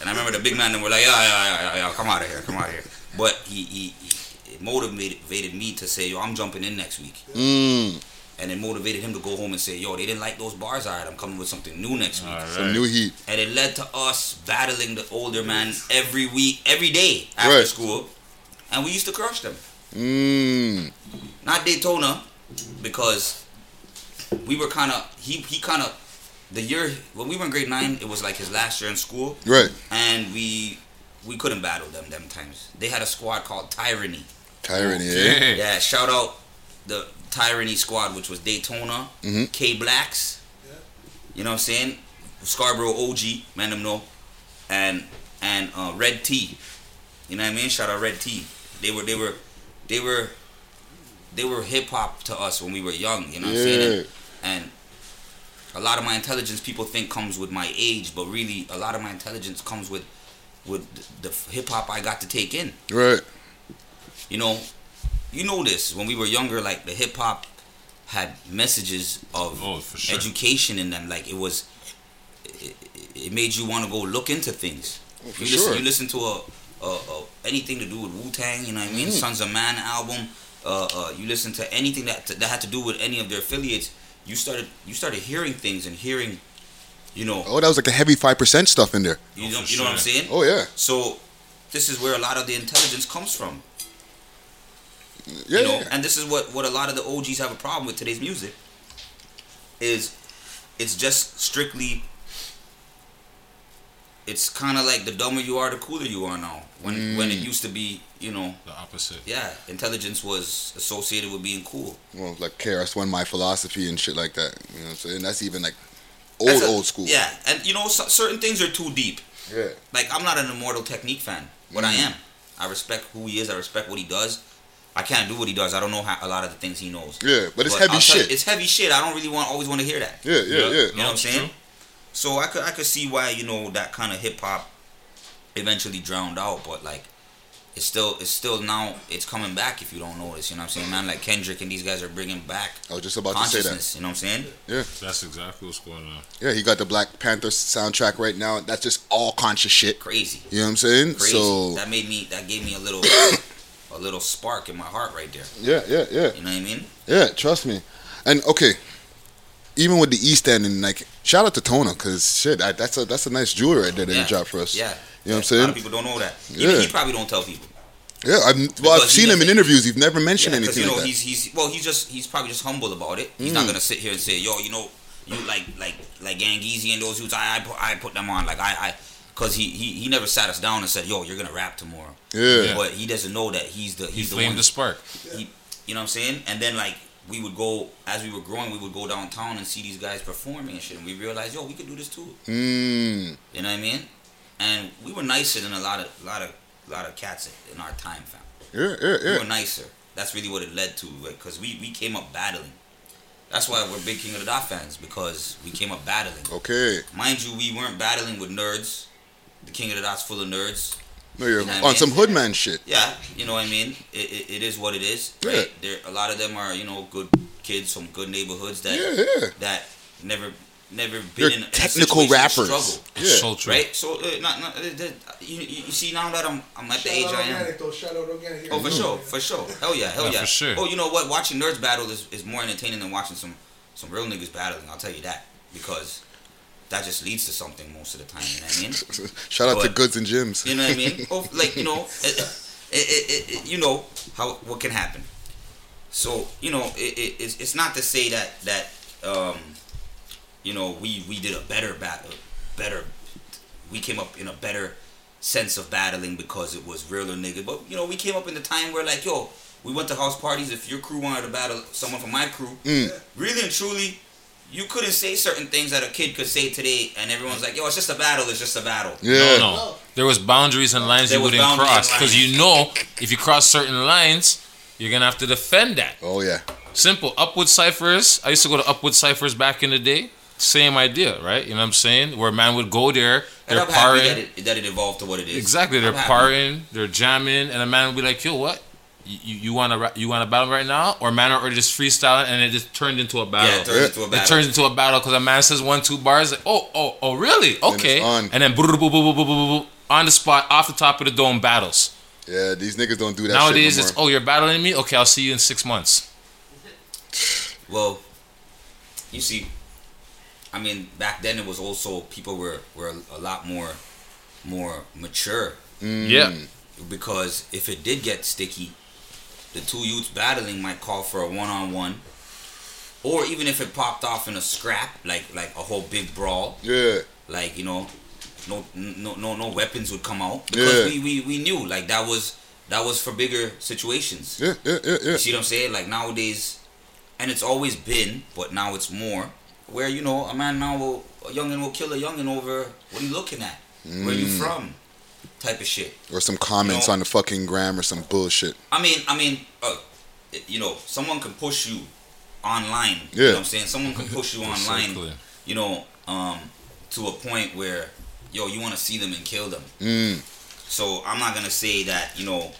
And I remember the big man and we were like, yeah, yeah, yeah, yeah, yeah, come out of here, come out of here. But he, he, he it motivated me to say, yo, I'm jumping in next week. mm. And it motivated him to go home and say, yo, they didn't like those bars. All right, I'm coming with something new next week. All Some new heat. And it led to us battling the older man every week, every day after Right. school. And we used to crush them. Mm. Not Daytona, because we were kind of, he, he kind of, the year, when we were in grade nine, it was like his last year in school. Right. and we we couldn't battle them them times. They had a squad called Tyranny. Tyranny, eh? Okay. Yeah, shout out the Tyranny squad, which was Daytona, Mhm. K Blacks. You know what I'm saying? Scarborough OG, man them know, and and uh, Red T. You know what I mean? Shout out Red T. They were they were they were they were hip hop to us when we were young. You know what I'm saying? And, and a lot of my intelligence people think comes with my age, but really a lot of my intelligence comes with with the hip hop I got to take in. Right. You know, you know this when we were younger. Like the hip hop had messages of Oh, sure. education in them. Like it was, it, it made you want to go look into things. Oh, you listen, sure. you listen to a, a, a anything to do with Wu Tang. You know what I Mm. mean? Sunz of Man album. Uh, uh, you listen to anything that that had to do with any of their affiliates. You started you started hearing things and hearing, you know, Oh, that was like the heavy five percent stuff in there. you know, for you know what I'm saying? Oh yeah. So this is where a lot of the intelligence comes from. Yeah. you know, yeah. and this is what what a lot of the OGs have a problem with today's music. Is it's just strictly. It's kind of like the dumber you are, the cooler you are now. When when it mm. used to be, you know, The opposite. yeah, intelligence was associated with being cool. Well, like KRS One, my philosophy and shit like that. You know what I'm saying? That's even like old a- old school. Yeah, and you know, so, certain things are too deep. Yeah. Like I'm not an Immortal Technique fan, but I mm. am. I respect who he is. I respect what he does. I can't do what he does. I don't know how, a lot of the things he knows. Yeah, but it's heavy I'll tell you, shit. it's heavy shit. I don't really want always want to hear that. Yeah, yeah, yeah. You know what I'm saying? true. So I could I could see why you know that kind of hip hop eventually drowned out, but like it's still it's still now it's coming back if you don't notice. You know what I'm saying, man? Like Kendrick and these guys are bringing back I was just about to say that. consciousness. You know what I'm saying? Yeah, that's exactly what's going on. Yeah, he got the Black Panther soundtrack right now. That's just all conscious shit. Crazy, You know what I'm saying? crazy. So that made me that gave me a little <coughs> <coughs> a little spark in my heart right there. yeah, yeah, yeah, You know what I mean? yeah. Trust me. And okay, even with the East End and like, shout out to Tona because shit, I, that's a that's a nice jewelry right there that Yeah. he dropped for us. Yeah. You know what I'm saying. A lot of people don't know that. Even Yeah. he probably don't tell people. Yeah, I've well, I've seen him in interviews. He's never mentioned Yeah, because anything you know like he's he's well he's just he's probably just humble about it. He's Mm. not gonna sit here and say yo you know you like like like Gangeezy and those dudes I I put, I put them on like I I because he, he he never sat us down and said yo you're gonna rap tomorrow. Yeah. But he doesn't know that he's the He he's the one. the spark. he, you know what I'm saying? And then like we would go as we were growing we would go downtown and see these guys performing and shit and we realized yo we could do this too. Mm. You know what I mean? And we were nicer than a lot of a lot of a lot of cats in our time, fam Yeah, yeah, we were nicer. That's really what it led to, because we, we came up battling. That's why we're big King of the Dot fans, because we came up battling. Okay. Mind you, we weren't battling with nerds. The King of the Dot's full of nerds. No, you're You know what I on mean? some hoodman shit. Yeah, you know what I mean. It, it, it is what it is. Yeah. Right? There, a lot of them are you know good kids from good neighborhoods that Yeah, yeah. that never never been You're in, in a technical of rappers. struggle. Yeah. So true. Right, so uh, not, not, uh, the, you, you you see now that I'm I'm at the age I am. though. Shout out organic. Oh, for sure, for sure. Hell yeah, hell Yeah, yeah. for sure. Oh, you know what? Watching nerds battle is, is more entertaining than watching some some real niggas battling. I'll tell you that because that just leads to something most of the time. You know what I mean? <laughs> Shout out to Goods and Gyms. You know what I mean? <laughs> Oh, like you know, it, it, it, you know how what can happen. So you know, it, it, it's it's not to say that that um, you know we we did a better battle, better. We came up in a better sense of battling because it was realer nigga. But you know, we came up in the time where like yo, we went to house parties. If your crew wanted to battle someone from my crew, Mm. really and truly. You couldn't say certain things that a kid could say today, and everyone's like, "Yo, it's just a battle. It's just a battle." Yeah. No, no. There was boundaries and lines There you wouldn't cross because you know if you cross certain lines, you're gonna have to defend that. Oh yeah. Simple. Upwood ciphers. I used to go to Upwood ciphers back in the day. Same idea, right? You know what I'm saying? Where a man would go there, they're I'm happy that it, that it evolved to what it is. Exactly, they're I'm parring, they're jamming, and a man would be like, "Yo, what? You you, you want to you want to battle right now?" Or a man are just freestyling, and it just turned into a battle. Yeah, it turns into a battle. It battle. turns into a battle because a man says one, two bars. Like, oh, oh, oh, really? Okay. on. And then on the spot, off the top of the dome, battles. Yeah, these niggas don't do that Nowadays, shit no it's oh, you're battling me. Okay, I'll see you in six months. <sighs> Well, you see, I mean, back then it was also people were were a lot more more mature Mm. Yeah. because if it did get sticky, the two youths battling might call for a one on one, or even if it popped off in a scrap, like like a whole big brawl, Yeah. like you know, no no no no weapons would come out because Yeah. we, we we knew like that was that was for bigger situations. Yeah, yeah, yeah, yeah. You see what I'm saying? Like nowadays, and it's always been, but now it's more. Where you know a man now will a youngin will kill a youngin over what are you looking at, where you Mm. from, type of shit. Or some comments You know- on the fucking gram or some bullshit. I mean, I mean, uh, you know, someone can push you online. You Yeah. know what I'm saying? Someone can push you <laughs> online. Exactly. You know, um, to a point where yo, you want to see them and kill them. Mm. So I'm not gonna say that you know.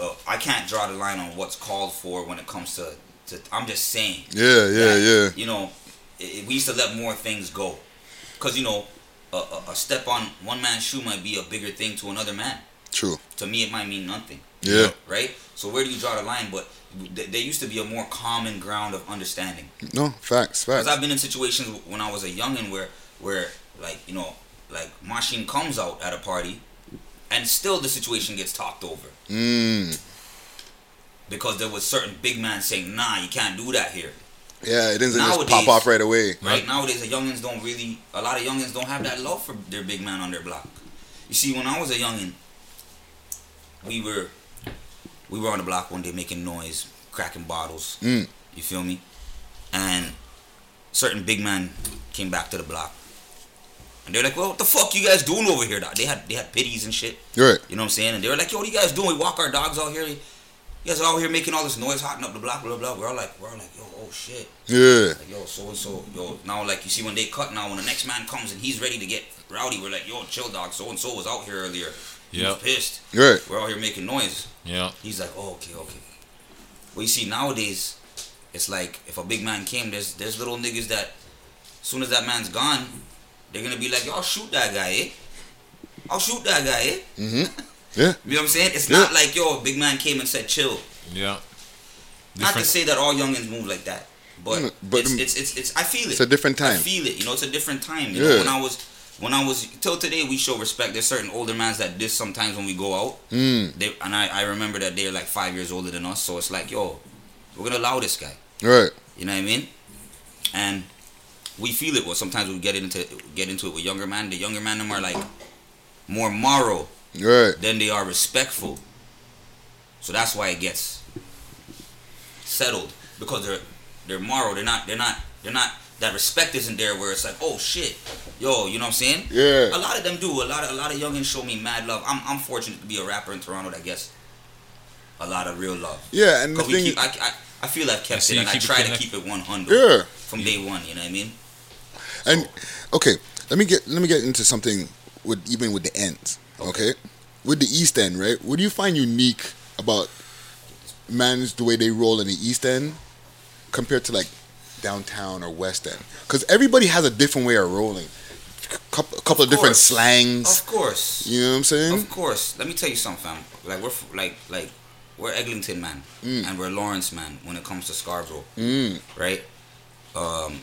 Uh, I can't draw the line on what's called for when it comes to. to I'm just saying. Yeah, yeah, that, yeah. You know, i i- we used to let more things go, cause you know, a, a, a step on one man's shoe might be a bigger thing to another man. True. To me, it might mean nothing. Yeah. Right. So where do you draw the line? But th- there used to be a more common ground of understanding. No, facts, Facts. Because. I've been in situations when I was a youngin' where, where like you know, like Machine comes out at a party, and still the situation gets talked over Mm. because there was certain big man saying, "Nah, you can't do that here." Yeah, it doesn't just pop off right away. Right nowadays, the youngins don't really. A lot of youngins don't have that love for their big man on their block. You see, when I was a youngin, we were, we were on the block one day making noise, cracking bottles. Mm. You feel me? And certain big man came back to the block, and they're like, "Well, what the fuck you guys doing over here?" dog?" They had they had pities and shit. Right. You know what I'm saying? And they were like, "Yo, what are you guys doing? We walk our dogs out here. You guys are out here making all this noise, hotting up the block, blah blah." Blah. We're all like, we're all like, "Yo, oh shit." Yeah. Like, yo, so and so, yo, now like you see when they cut now, when the next man comes and he's ready to get rowdy, we're like, yo, chill, dog. So and so was out here earlier. Yeah. was pissed. Right. We're out here making noise. Yeah. He's like, oh, okay, okay. Well, you see nowadays, it's like if a big man came, there's there's little niggas that, as soon as that man's gone, they're gonna be like, yo, I'll shoot that guy, eh? I'll shoot that guy, eh? Mm-hmm. <laughs> Yeah. You know what I'm saying? It's Yeah. not like yo, big man came and said chill. Yeah. Not to say that all youngins move like that, but, Mm, but it's, it's it's it's I feel it. it's a different time. I feel it. You know, it's a different time. You Yeah. know, when I was when I was till today, we show respect. There's certain older mans that this sometimes when we go out. Mm. They and I I remember that they're like five years older than us, so it's like yo, we're gonna allow this guy. Right. You know what I mean? And we feel it. Well, sometimes we get into get into it with younger man. The younger man them are like more moral Right. than they are respectful. So that's why it gets settled because they're they're moral. They're not they're not they're not that respect isn't there where it's like oh shit yo you know what I'm saying Yeah. a lot of them do a lot of a lot of youngins show me mad love I'm I'm fortunate to be a rapper in Toronto that gets a lot of real love Yeah, and the 'Cause we thing. keep, I, I, I feel I've kept see it and I keep it try to keep it 100 yeah. from day one you know what I mean And okay, let me get let me get into something with even with the ends. Okay, with the East End, right? What do you find unique about man's the way they roll in the East End compared to like downtown or West End? Because everybody has a different way of rolling. Couple, a couple of, different slangs. of course You know what I'm saying? Of course. Let me tell you something, fam. Like we're like like we're Eglinton man, Mm. and we're Lawrence man when it comes to Scarborough, Mm. right? Um,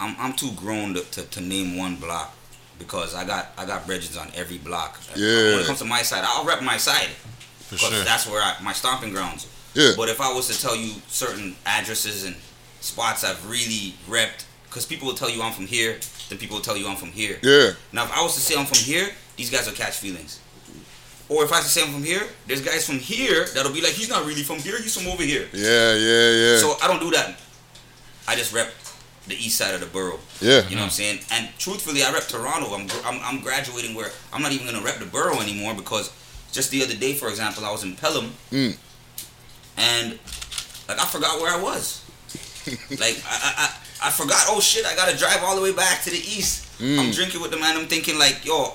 I'm I'm too grown to, to, to name one block because I got I got bridges on every block. Yeah. When it comes to my side, I'll rep my side For because sure. that's where I, my stomping grounds. Yeah. But if I was to tell you certain addresses and spots I've really repped, because people will tell you I'm from here, then people will tell you I'm from here. Yeah. Now, if I was to say I'm from here, these guys will catch feelings. Or if I was to say I'm from here, there's guys from here that'll be like, he's not really from here, he's from over here. Yeah, yeah, yeah. So I don't do that. I just rep the east side of the borough. yeah. You know what I'm saying? And truthfully, I rep Toronto. I'm, I'm, I'm graduating where I'm not even going to rep the borough anymore because just the other day, for example, I was in Pelham Mm. and like I forgot where I was. <laughs> like I, I, I, I forgot, oh shit, I got to drive all the way back to the east. Mm. I'm drinking with the man. I'm thinking like, yo,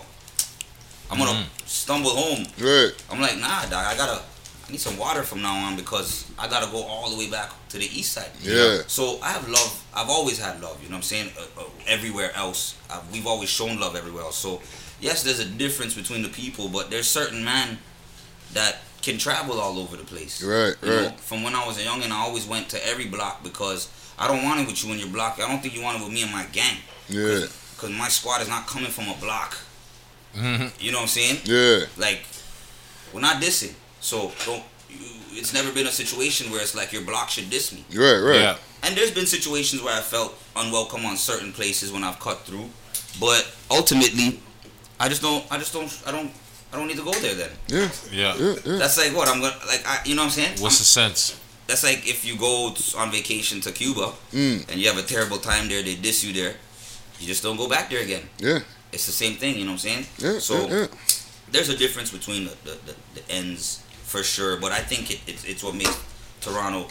I'm gonna Mm. stumble home. Right. I'm like, nah, dog. I gotta, I need some water from now on because I gotta go all the way back to the east side. Yeah. So I have love. I've always had love. You know what I'm saying? Uh, uh, everywhere else, uh, we've always shown love everywhere else. So yes, there's a difference between the people, but there's certain man that can travel all over the place. Right, You know, right. from when I was a young and I always went to every block because I don't want it with you in your block. I don't think you want it with me and my gang. Yeah. Because my squad is not coming from a block. You know what I'm saying? Yeah. Like, we're not dissing. So don't. You, it's never been a situation where it's like your block should diss me. Right, right. Yeah. And there's been situations where I felt unwelcome on certain places when I've cut through, but ultimately, I just don't. I just don't. I don't. I don't need to go there. Then Yeah. Yeah. Yeah, yeah. that's like what I'm gonna like. I, you know what I'm saying? What's the I'm- sense? that's like if you go on vacation to Cuba Mm. and you have a terrible time there, they diss you there. You just don't go back there again. Yeah. It's the same thing. You know what I'm saying? Yeah. So yeah, yeah. there's a difference between the, the, the, the ends for sure, but I think it, it's it's what makes Toronto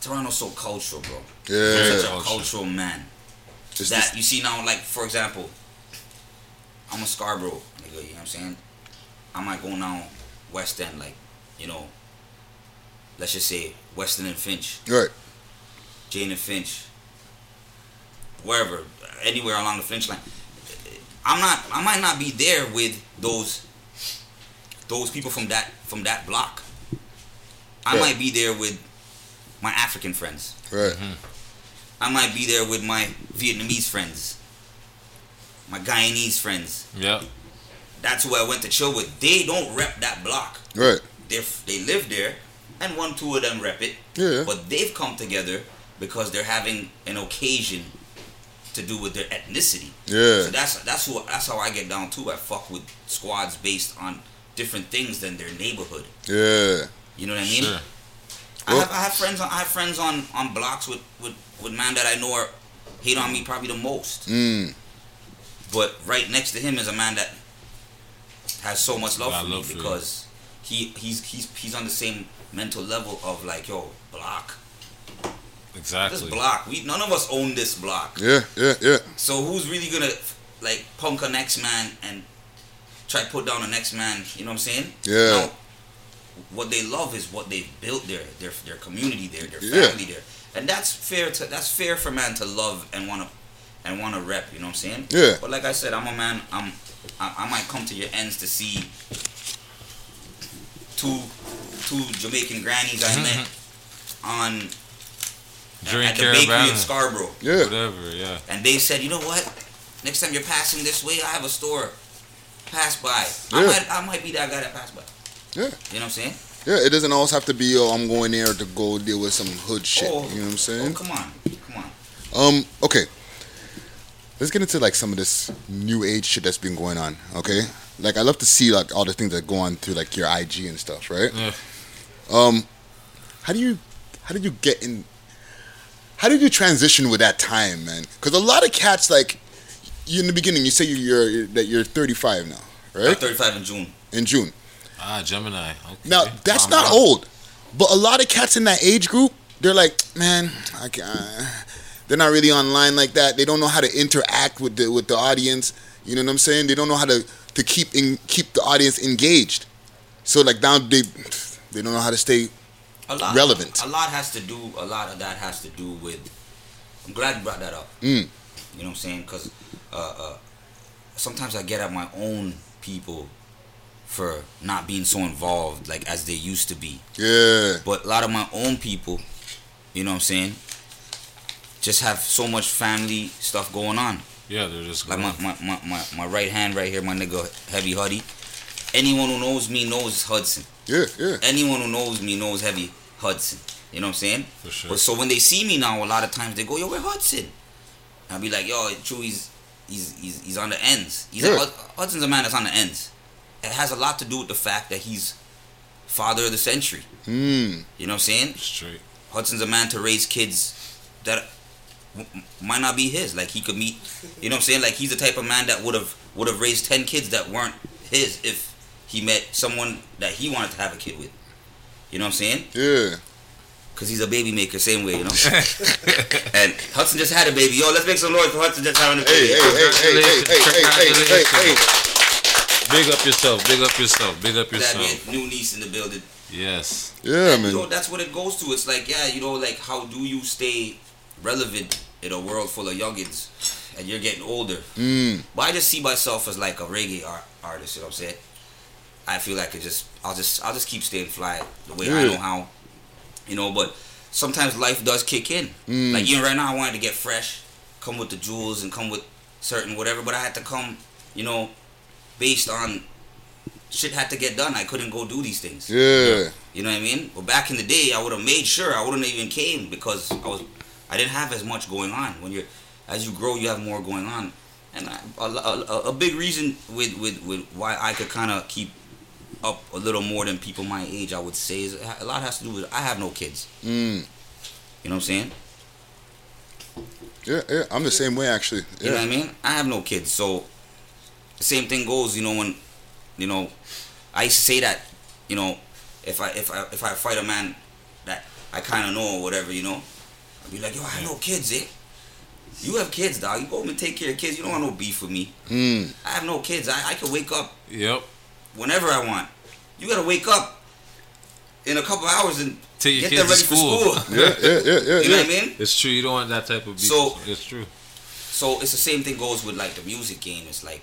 Toronto so cultural, bro. Yeah. Such a cultural man. It's that just- you see now, like for example, I'm a Scarborough nigga. You know what I'm saying? I might go down West End, like, you know, let's just say Weston and Finch, Right. Jane and Finch, wherever, anywhere along the Finch line. I'm not. I might not be there with those those people from that from that block. I Yeah. might be there with my African friends. Right. Mm-hmm. I might be there with my Vietnamese friends, my Guyanese friends. Yeah. That's who I went to chill with. They don't rep that block. Right. They they live there, and one two of them rep it. Yeah. But they've come together because they're having an occasion to do with their ethnicity. Yeah. So that's that's who that's how I get down too. I fuck with squads based on different things than their neighborhood. Yeah. You know what I mean? Sure. I Well- have I have friends on I have friends on on blocks with with with man that I know are hate on me probably the most. Mm. But right next to him is a man that has so much love Got for me love for you. because he he's he's he's on the same mental level of like yo block Exactly. this block we none of us own this block Yeah. Yeah. Yeah. so who's really gonna like punk a next man and try to put down the next man you know what I'm saying Yeah. No, what they love is what they've built there their their community there their Yeah. family there and that's fair to that's fair for man to love and want to and want to rep you know what I'm saying Yeah. but like I said I'm a man I'm I, I might come to your ends to see two two Jamaican grannies I met mm-hmm. on Drink at the bakery in. Scarborough Yeah. Whatever. Yeah. and they said, you know what? Next time you're passing this way, I have a store. Pass by. I Yeah. might I might be that guy that passed by. Yeah. You know what I'm saying? Yeah. It doesn't always have to be. Oh, I'm going there to go deal with some hood shit. Oh, you know what I'm saying? Oh, saying? come on. Come on. Um. Okay. Let's get into like some of this new age shit that's been going on. Okay. Like I love to see like all the things that go on through like your IG and stuff, right? Yeah. Um, how do you, how did you get in? How did you transition with that time, man? Because a lot of cats like, you in the beginning, you say you're, you're that you're 35 now, right? I'm right? 35 in June. In June. Ah, Gemini. Okay. Now that's Calm not down. old, but a lot of cats in that age group, they're like, man, I can't. They're not really online like that. They don't know how to interact with the with the audience. You know what I'm saying? They don't know how to to keep in, keep the audience engaged. So like now they they don't know how to stay A lot. Relevant. A lot has to do. A lot of that has to do with. I'm glad you brought that up. Mm. You know what I'm saying? Because uh, uh, sometimes I get at my own people for not being so involved like as they used to be. Yeah. But a lot of my own people, you know what I'm saying, just have so much family stuff going on. Yeah, they're just Like my, my, my, my, my right hand right here, my nigga Heavy Huddy. Anyone who knows me knows Hudson. Yeah, yeah. Anyone who knows me knows Heavy Hudson. You know what I'm saying? For sure. But so when they see me now, a lot of times they go, "Yo, where Hudson?" I'll be like, "Yo, true, he's he's he's, he's on the ends. He's Yeah. a, Hudson's a man that's on the ends. It has a lot to do with the fact that he's father of the century. Mm. You know what I'm saying? straight. Hudson's a man to raise kids that w- m- might not be his. Like he could meet, you know what I'm saying? Like he's the type of man that would have would have raised ten kids that weren't his if he met someone that he wanted to have a kid with. You know what I'm saying? Yeah. Cause he's a baby maker, same way, you know. and Hudson just had a baby. Yo, let's make some noise for Hudson just having a baby. hey, hey, hey, hey, hey, hey, hey, hey, hey. Big up yourself. Big up yourself. Big up That yourself. new niece in the building. Yes. Yeah, man. You know, that's what it goes to. It's like, yeah, you know, like how do you stay relevant in a world full of youngins and you're getting older? Mm. But I just see myself as like a reggae art, artist. You know what I'm saying? I feel like it just, I'll just, I'll just keep staying fly the way I know how. You know, but sometimes life does kick in. Mm. Like even right now, I wanted to get fresh, come with the jewels and come with certain whatever, but I had to come, you know, based on shit had to get done. I couldn't go do these things. Yeah. You know what I mean? But back in the day, I would have made sure I wouldn't have even came because I was, I didn't have as much going on. When you're, as you grow, you have more going on, and I, a, a, a big reason with, with, with why I could kind of keep up a little more than people my age, I would say, is a lot has to do with I have no kids. Mm. You know what I'm saying? Yeah, yeah. I'm the same way, actually. You know what I mean? I have no kids, so the same thing goes. You know when, you know, I used to say that, you know, if I if I if I fight a man that I kind of know or whatever, you know, I'd be like, yo, I have no kids, eh? You have kids, dog. You go home and take care of kids. You don't want no beef with me. Mm. I have no kids. I, I could wake up Yep. Whenever I want. You gotta wake up in a couple hours and Take your get them ready to for school. school. Yeah, yeah, yeah, yeah. <laughs> You know yeah. what I mean? It's true. You don't want that type of beat. So- it's true. So it's the same thing goes with like the music game. It's like,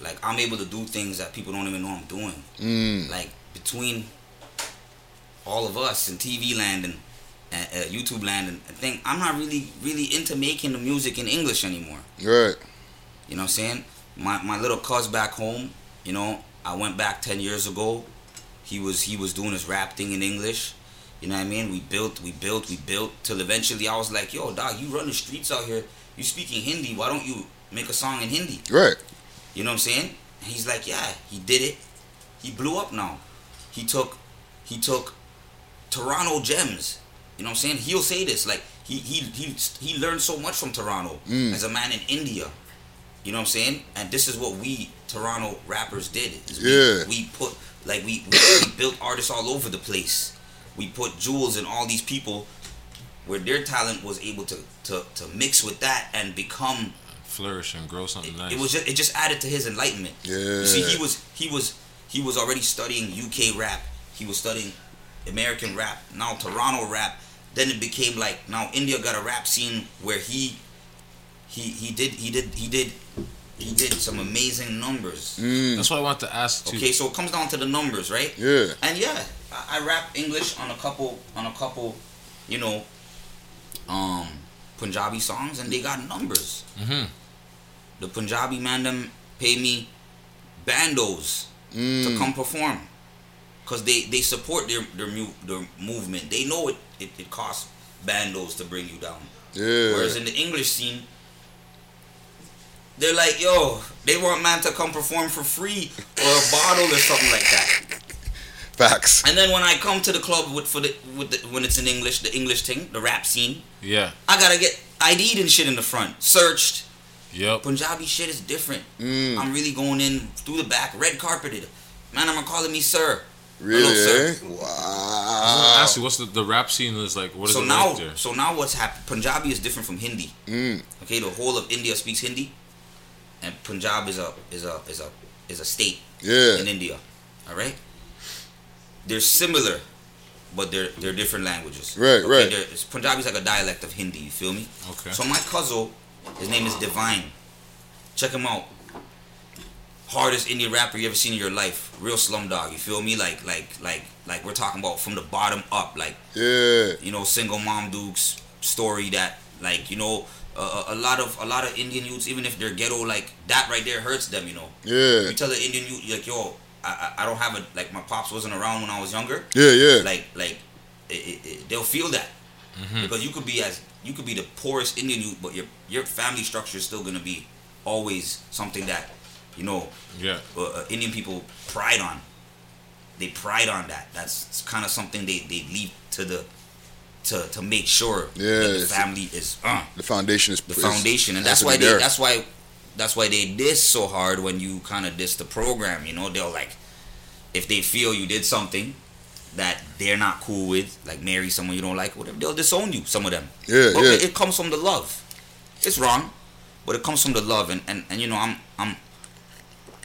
like I'm able to do things that people don't even know I'm doing. Mm. Like between all of us in TV land and uh, uh, YouTube land and and thing, I'm not really really into making the music in English anymore. Right. You know what I'm saying? My my little cuz back home, you know, I went back 10 years ago. He was he was doing his rap thing in English. You know what I mean? We built, we built, we built till eventually I was like, "Yo, dog, you run the streets out here. You speaking Hindi. Why don't you make a song in Hindi?" Right. You know what I'm saying? And he's like, "Yeah, he did it. He blew up now. He took he took Toronto gems. You know what I'm saying? He'll say this like he he he he learned so much from Toronto Mm. as a man in India. You know what I'm saying? And this is what we Toronto rappers did. is Yeah. We, we put like we, we we <coughs> built artists all over the place. We put jewels in all these people where their talent was able to to, to mix with that and become Flourish and grow something nice. it was just it just added to his enlightenment. Yeah. You see, he was he was he was already studying UK rap. He was studying American rap. Now Toronto rap. Then it became like now India got a rap scene where he he he did he did he did he did some amazing numbers. Mm. That's what I want to ask too. Okay, so it comes down to the numbers, right? Yeah. And yeah, I, I rap English on a couple on a couple, you know, um, Punjabi songs, and they got numbers. hmm The Punjabi man them pay me bandos to Mm. come perform, cause they they support their their mu- their movement. They know it, it it costs bandos to bring you down. Yeah. Whereas in the English scene, they're like, yo, they want man to come perform for free or a bottle or something like that. Facts. And then when I come to the club with for the with the, when it's in English, the English thing, the rap scene, Yeah. I gotta get ID'd and shit in the front, searched. Yep. Punjabi shit is different. Mm. I'm really going in through the back, red carpeted. Man, I'm calling me sir. Really? Hello, sir. Wow. Ask you, what's the, the rap scene is like? What is so it now, like there? so now what's happened? Punjabi is different from Hindi. Mm. Okay, the whole of India speaks Hindi, and Punjab is a is a is a is a state Yeah. in India. All right, they're similar, but they're they're different languages. Right, okay, right. they're- Punjabi is like a dialect of Hindi. You feel me? Okay. So my cousin, his name is Divine. Check him out. Hardest Indian rapper you ever seen in your life. Real slumdog. You feel me? Like like like like we're talking about from the bottom up. Like Yeah. you know, single mom Duke's story that, like, you know, uh, a lot of a lot of Indian youths, even if they're ghetto, like that right there hurts them. You know, Yeah. you tell the Indian youth, like, yo, I, I I don't have a like my pops wasn't around when I was younger. Yeah, yeah. Like like it, it, it- they'll feel that because you could be as you could be the poorest Indian youth, but your your family structure is still gonna be always something that you know Yeah. uh, uh, Indian people pride on. They pride on that. That's kind of something they, they leave to the to to make sure that Yeah, the family is uh, The foundation is the is- foundation, and that's why they that's why that's why they diss so hard when you kind of diss the program. You know, they'll like if they feel you did something that they're not cool with, like marry someone you don't like, whatever, they'll disown you. Some of them. Yeah, But yeah. It, it comes from the love. It's wrong, but it comes from the love, and and, and you know I'm I'm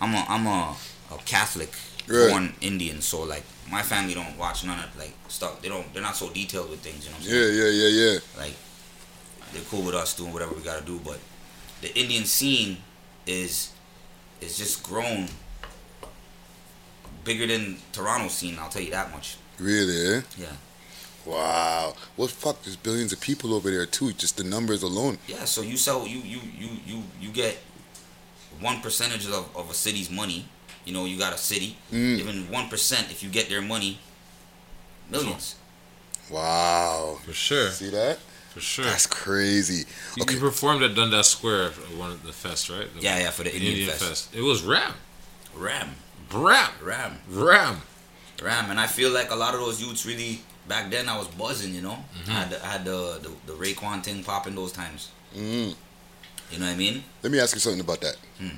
I'm a I'm a, a Catholic Right. born Indian, so like my family don't watch none of like stuff. They don't. They're not so detailed with things. You know what I'm saying? Yeah, yeah, yeah, yeah. like they're cool with us doing whatever we gotta do but the indian scene is is just grown bigger than toronto scene i'll tell you that much Really, eh? yeah Wow. Well, fuck, there's billions of people over there, too. Just the numbers alone. yeah so you sell you you you you you get one percentage of, of a city's money you know you got a city Mm. even one percent if you get their money millions Wow. For sure. See that? For sure. That's crazy. You, Okay. you performed at Dundas Square at one of the fest, right? The yeah yeah for the indian, fest. It was Ram. ram Ram. ram Ram. Ram, and I feel like a lot of those youths really back then I was buzzing, you know. Mm-hmm. I had the, I had the, the the Raekwon thing popping those times. Mm. You know what I mean? Let me ask you something about that. Hmm.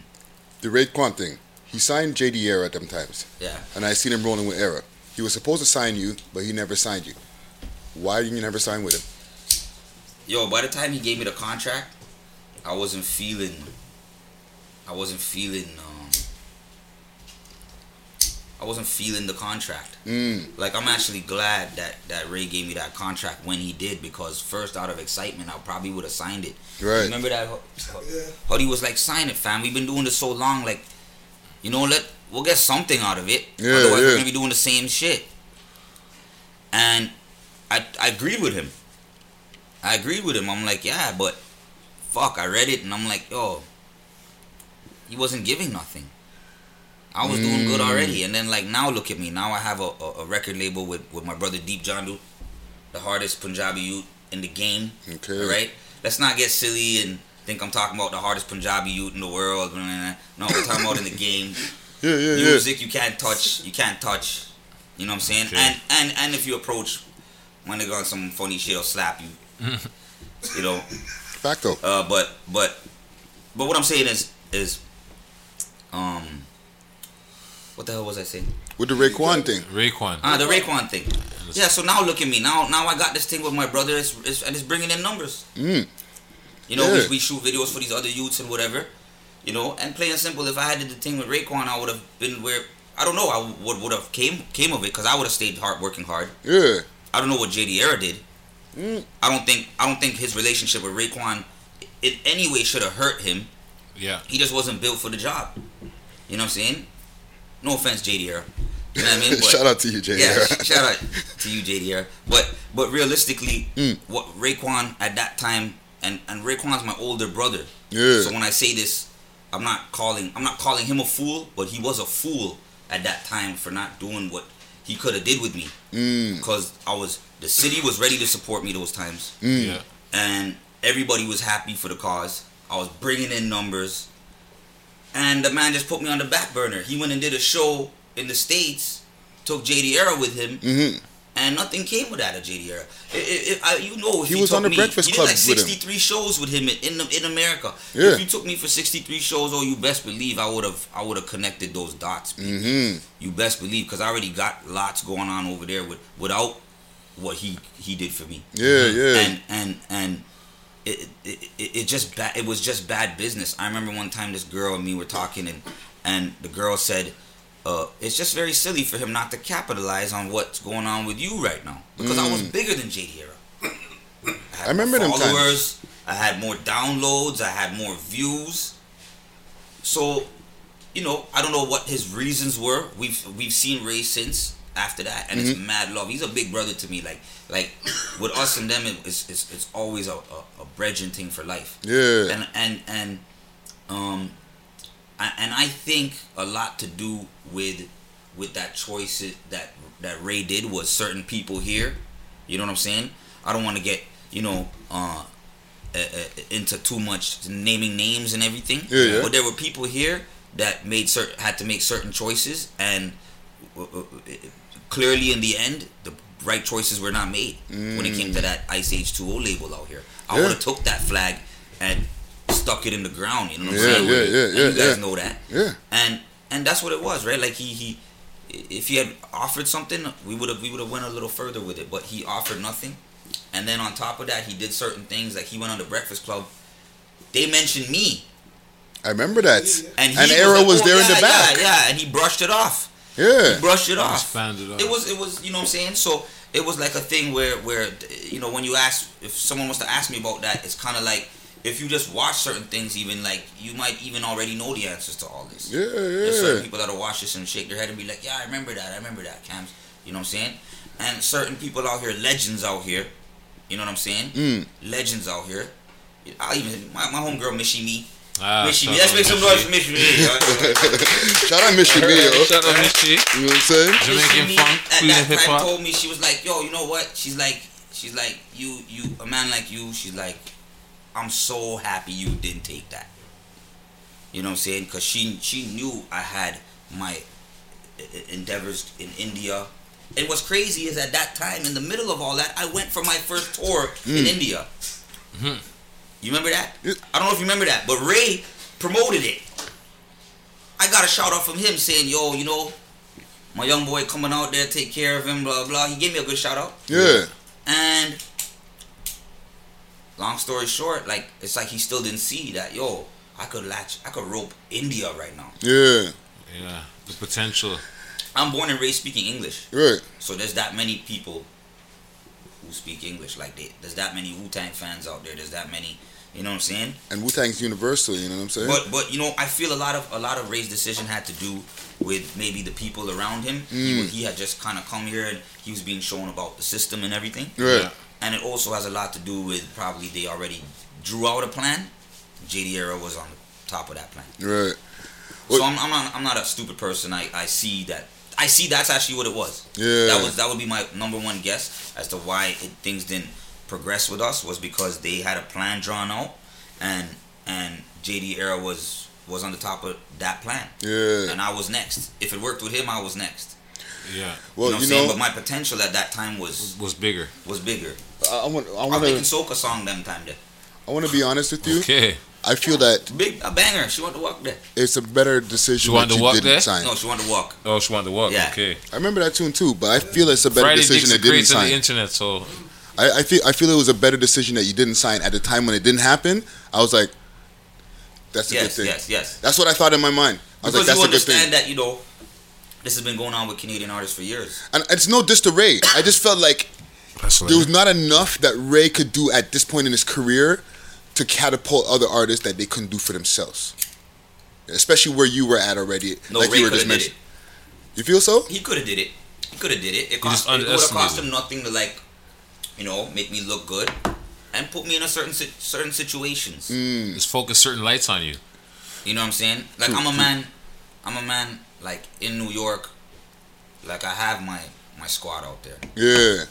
The Raekwon thing. He signed JD Era at them times, Yeah. and I seen him rolling with Era. He was supposed to sign you, but he never signed you. Why didn't you never sign with him? Yo, by the time he gave me the contract, I wasn't feeling. I wasn't feeling. Um, I wasn't feeling the contract. Mm. Like I'm actually glad that that Ray gave me that contract when he did because first out of excitement I probably would have signed it. Right. Remember that? Yeah. Huddy was like, "Sign it, fam. We've been doing this so long. Like, you know, let we'll get something out of it. Yeah, Otherwise, yeah. we're gonna be doing the same shit." And I I agreed with him. I agreed with him. I'm like, yeah, but fuck, I read it and I'm like, yo, he wasn't giving nothing. I was doing good Mm. already, and then like now look at me. Now I have a, a, a record label with, with my brother Deep Jandu, the hardest Punjabi youth in the game. Okay. Right, let's not get silly and think I'm talking about the hardest Punjabi youth in the world. No, we're talking about in the game. <laughs> Yeah, yeah, yeah. Music you can't touch. You can't touch. You know what I'm saying? Okay. And and and if you approach when they got some funny shit, will slap you. <laughs> you know. Facto. Uh, but but but what I'm saying is is um what the hell was I saying? With the Raekwon thing. Raekwon. Ah, the Raekwon thing. Yeah, so now look at me. Now now I got this thing with my brother, it's, it's, and it's bringing in numbers. Mm. You know, Yeah. we, we shoot videos for these other youths and whatever. You know, and plain and simple, if I had did the thing with Raekwon, I would have been where I don't know. I would would have came came of it because I would have stayed hard working hard. Yeah. I don't know what JD Era did. Mm. I don't think I don't think his relationship with Raekwon in any way should have hurt him. Yeah. He just wasn't built for the job. You know what I'm saying? No offense, JD Era. You know what I mean? <laughs> But- Shout out to you, Jay. yeah, shout out to you, JD Era. But but realistically, Mm. what Raekwon at that time, and and Raekwon's my older brother. Yeah. So when I say this, I'm not calling I'm not calling him a fool, but he was a fool at that time for not doing what he could have did with me. Mm. Because I was the city was ready to support me those times, Mm. Yeah. and everybody was happy for the cause. I was bringing in numbers, and the man just put me on the back burner. He went and did a show in the states, took JD Era with him, hmm and nothing came with that at JD Era. It, it, it, I, you know, if He was took on the me, Breakfast he Club did like 63 shows with him in in, in America. Yeah. If you took me for 63 shows, oh, you best believe I would have I would have connected those dots. B. hmm You best believe because I already got lots going on over there with without what he he did for me Yeah, yeah. and and and it, it, it, it just bad it was just bad business i remember one time this girl and me were talking and and the girl said uh, it's just very silly for him not to capitalize on what's going on with you right now because i was bigger than JD Era. <coughs> I, had I remember more them times. i had more downloads i had more views so you know i don't know what his reasons were we've we've seen ray since after that and Mm-hmm. it's mad love he's a big brother to me like like with us and them it, it's, it's, it's always a, a, a bridging thing for life Yeah. and and and um and I think a lot to do with with that choice that that Ray did was certain people here you know what I'm saying I don't want to get you know uh, uh, uh, into too much naming names and everything Yeah, yeah. but there were people here that made certain had to make certain choices and uh, uh, uh, clearly in the end the right choices were not made when it came to that Ice H2O label out here I Mm. Yeah. would have took that flag and stuck it in the ground you know what I'm Yeah, saying yeah, yeah, And yeah, you guys yeah. know that Yeah. and and that's what it was right like he he if he had offered something we would have we would have went a little further with it but he offered nothing and then on top of that he did certain things like he went on the breakfast club they mentioned me I remember that. and he And Era like, was "Oh, there in the back. yeah yeah and he brushed it off Yeah. he brushed it off Expanded off. it was it was you know what I'm saying so it was like a thing where where you know when you ask if someone was to ask me about that it's kind of like if you just watch certain things even like you might even already know the answers to all this Yeah, yeah. there's certain people that'll watch this and shake their head and be like yeah I remember that I remember that Cams you know what I'm saying and certain people out here legends out here you know what I'm saying Mm. legends out here I even my, my homegirl Michie Mee Ah, Michie Mee let's make some noise for Michie Mee <laughs> Shout out Mr. Mio. Shout out Michie. You know what I'm saying? Jamaican She funk, at queen that of hip time hop. told me she was like, yo, you know what? She's like, she's like, you, you, a man like you. She's like, I'm so happy you didn't take that. You know what I'm saying? Cause she, she knew I had my endeavors in India. And what's crazy is at that time, in the middle of all that, I went for my first tour in Mm. India. Mhm. You remember that? I don't know if you remember that, but Ray promoted it. I got a shout out from him saying, "Yo, you know, my young boy coming out there, take care of him, blah blah." He gave me a good shout out, Yeah. and long story short, like it's like he still didn't see that. Yo, I could latch, I could rope India right now. Yeah. Yeah, the potential. I'm born and raised speaking English. Right. So there's that many people who speak English. Like they, there's that many Wu Tang fans out there. There's that many. You know what I'm saying? And Wu Tang's universal. You know what I'm saying? But but you know, I feel a lot of a lot of Ray's decision had to do with maybe the people around him. He, Mm. was- he had just kind of come here and he was being shown about the system and everything. Right. Yeah. And it also has a lot to do with probably they already drew out a plan. JD Era was on the top of that plan. right. So I'm, I'm not I'm not a stupid person. I, I see that I see that's actually what it was. Yeah. That was that would be my number one guess as to why it, things didn't progress with us was because they had a plan drawn out, and and JD Era was was on the top of that plan, Yeah. and I was next. If it worked with him, I was next. Yeah. Well, you know what you I'm saying? know, But my potential at that time was Was bigger. was bigger. I, I want. I I was want making to. soca song them time there. I want to be honest with you. Okay. I feel that Big a banger. She wanted to walk there. it's a better decision She wanted that to you walk didn't there? sign. No, she wanted to walk. Oh, she wanted to walk. Yeah. Okay. I remember that tune too, but I feel it's a better Friday decision Dicks that didn't great on the sign. internet, so I, I feel I feel it was a better decision that you didn't sign at the time when it didn't happen. I was like, that's a good Yes, thing. yes, yes. That's what I thought in my mind. I was Because like, that's you a good thing. understand that you know this has been going on with Canadian artists for years. And it's no diss to Ray. I just felt like that's there was not enough that Ray could do at this point in his career to catapult other artists that they couldn't do for themselves. Especially where you were at already, No, like Ray you were could just have did mentioning. it. You feel so? He could have did it. He could have did it. It, cost, it would have cost him nothing to like, you know, make me look good, and put me in a certain si- certain situations. Mm. just focus certain lights on you. You know what I'm saying? Like I'm a man. I'm a man. Like in New York, like I have my my squad out there. Yeah.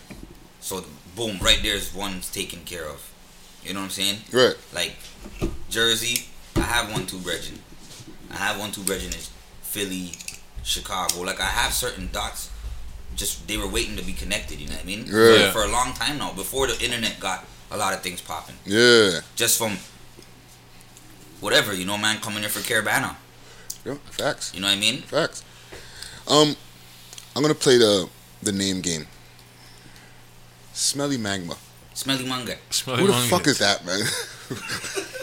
So boom, right there's one's taken care of. You know what I'm saying? Right. Like Jersey, I have one two brethren. I have one two brethren in Philly, Chicago. Like I have certain dots. Just they were waiting to be connected. You know what I mean? Yeah. For, for a long time now, before the internet got a lot of things popping. Yeah. Just from whatever you know, man, coming in for Caribana. Yeah. Facts. You know what I mean? Facts. Um, I'm gonna play the the name game. Smelly Magma. Smelly manga. Smelly Who the Mungus. fuck is that, man?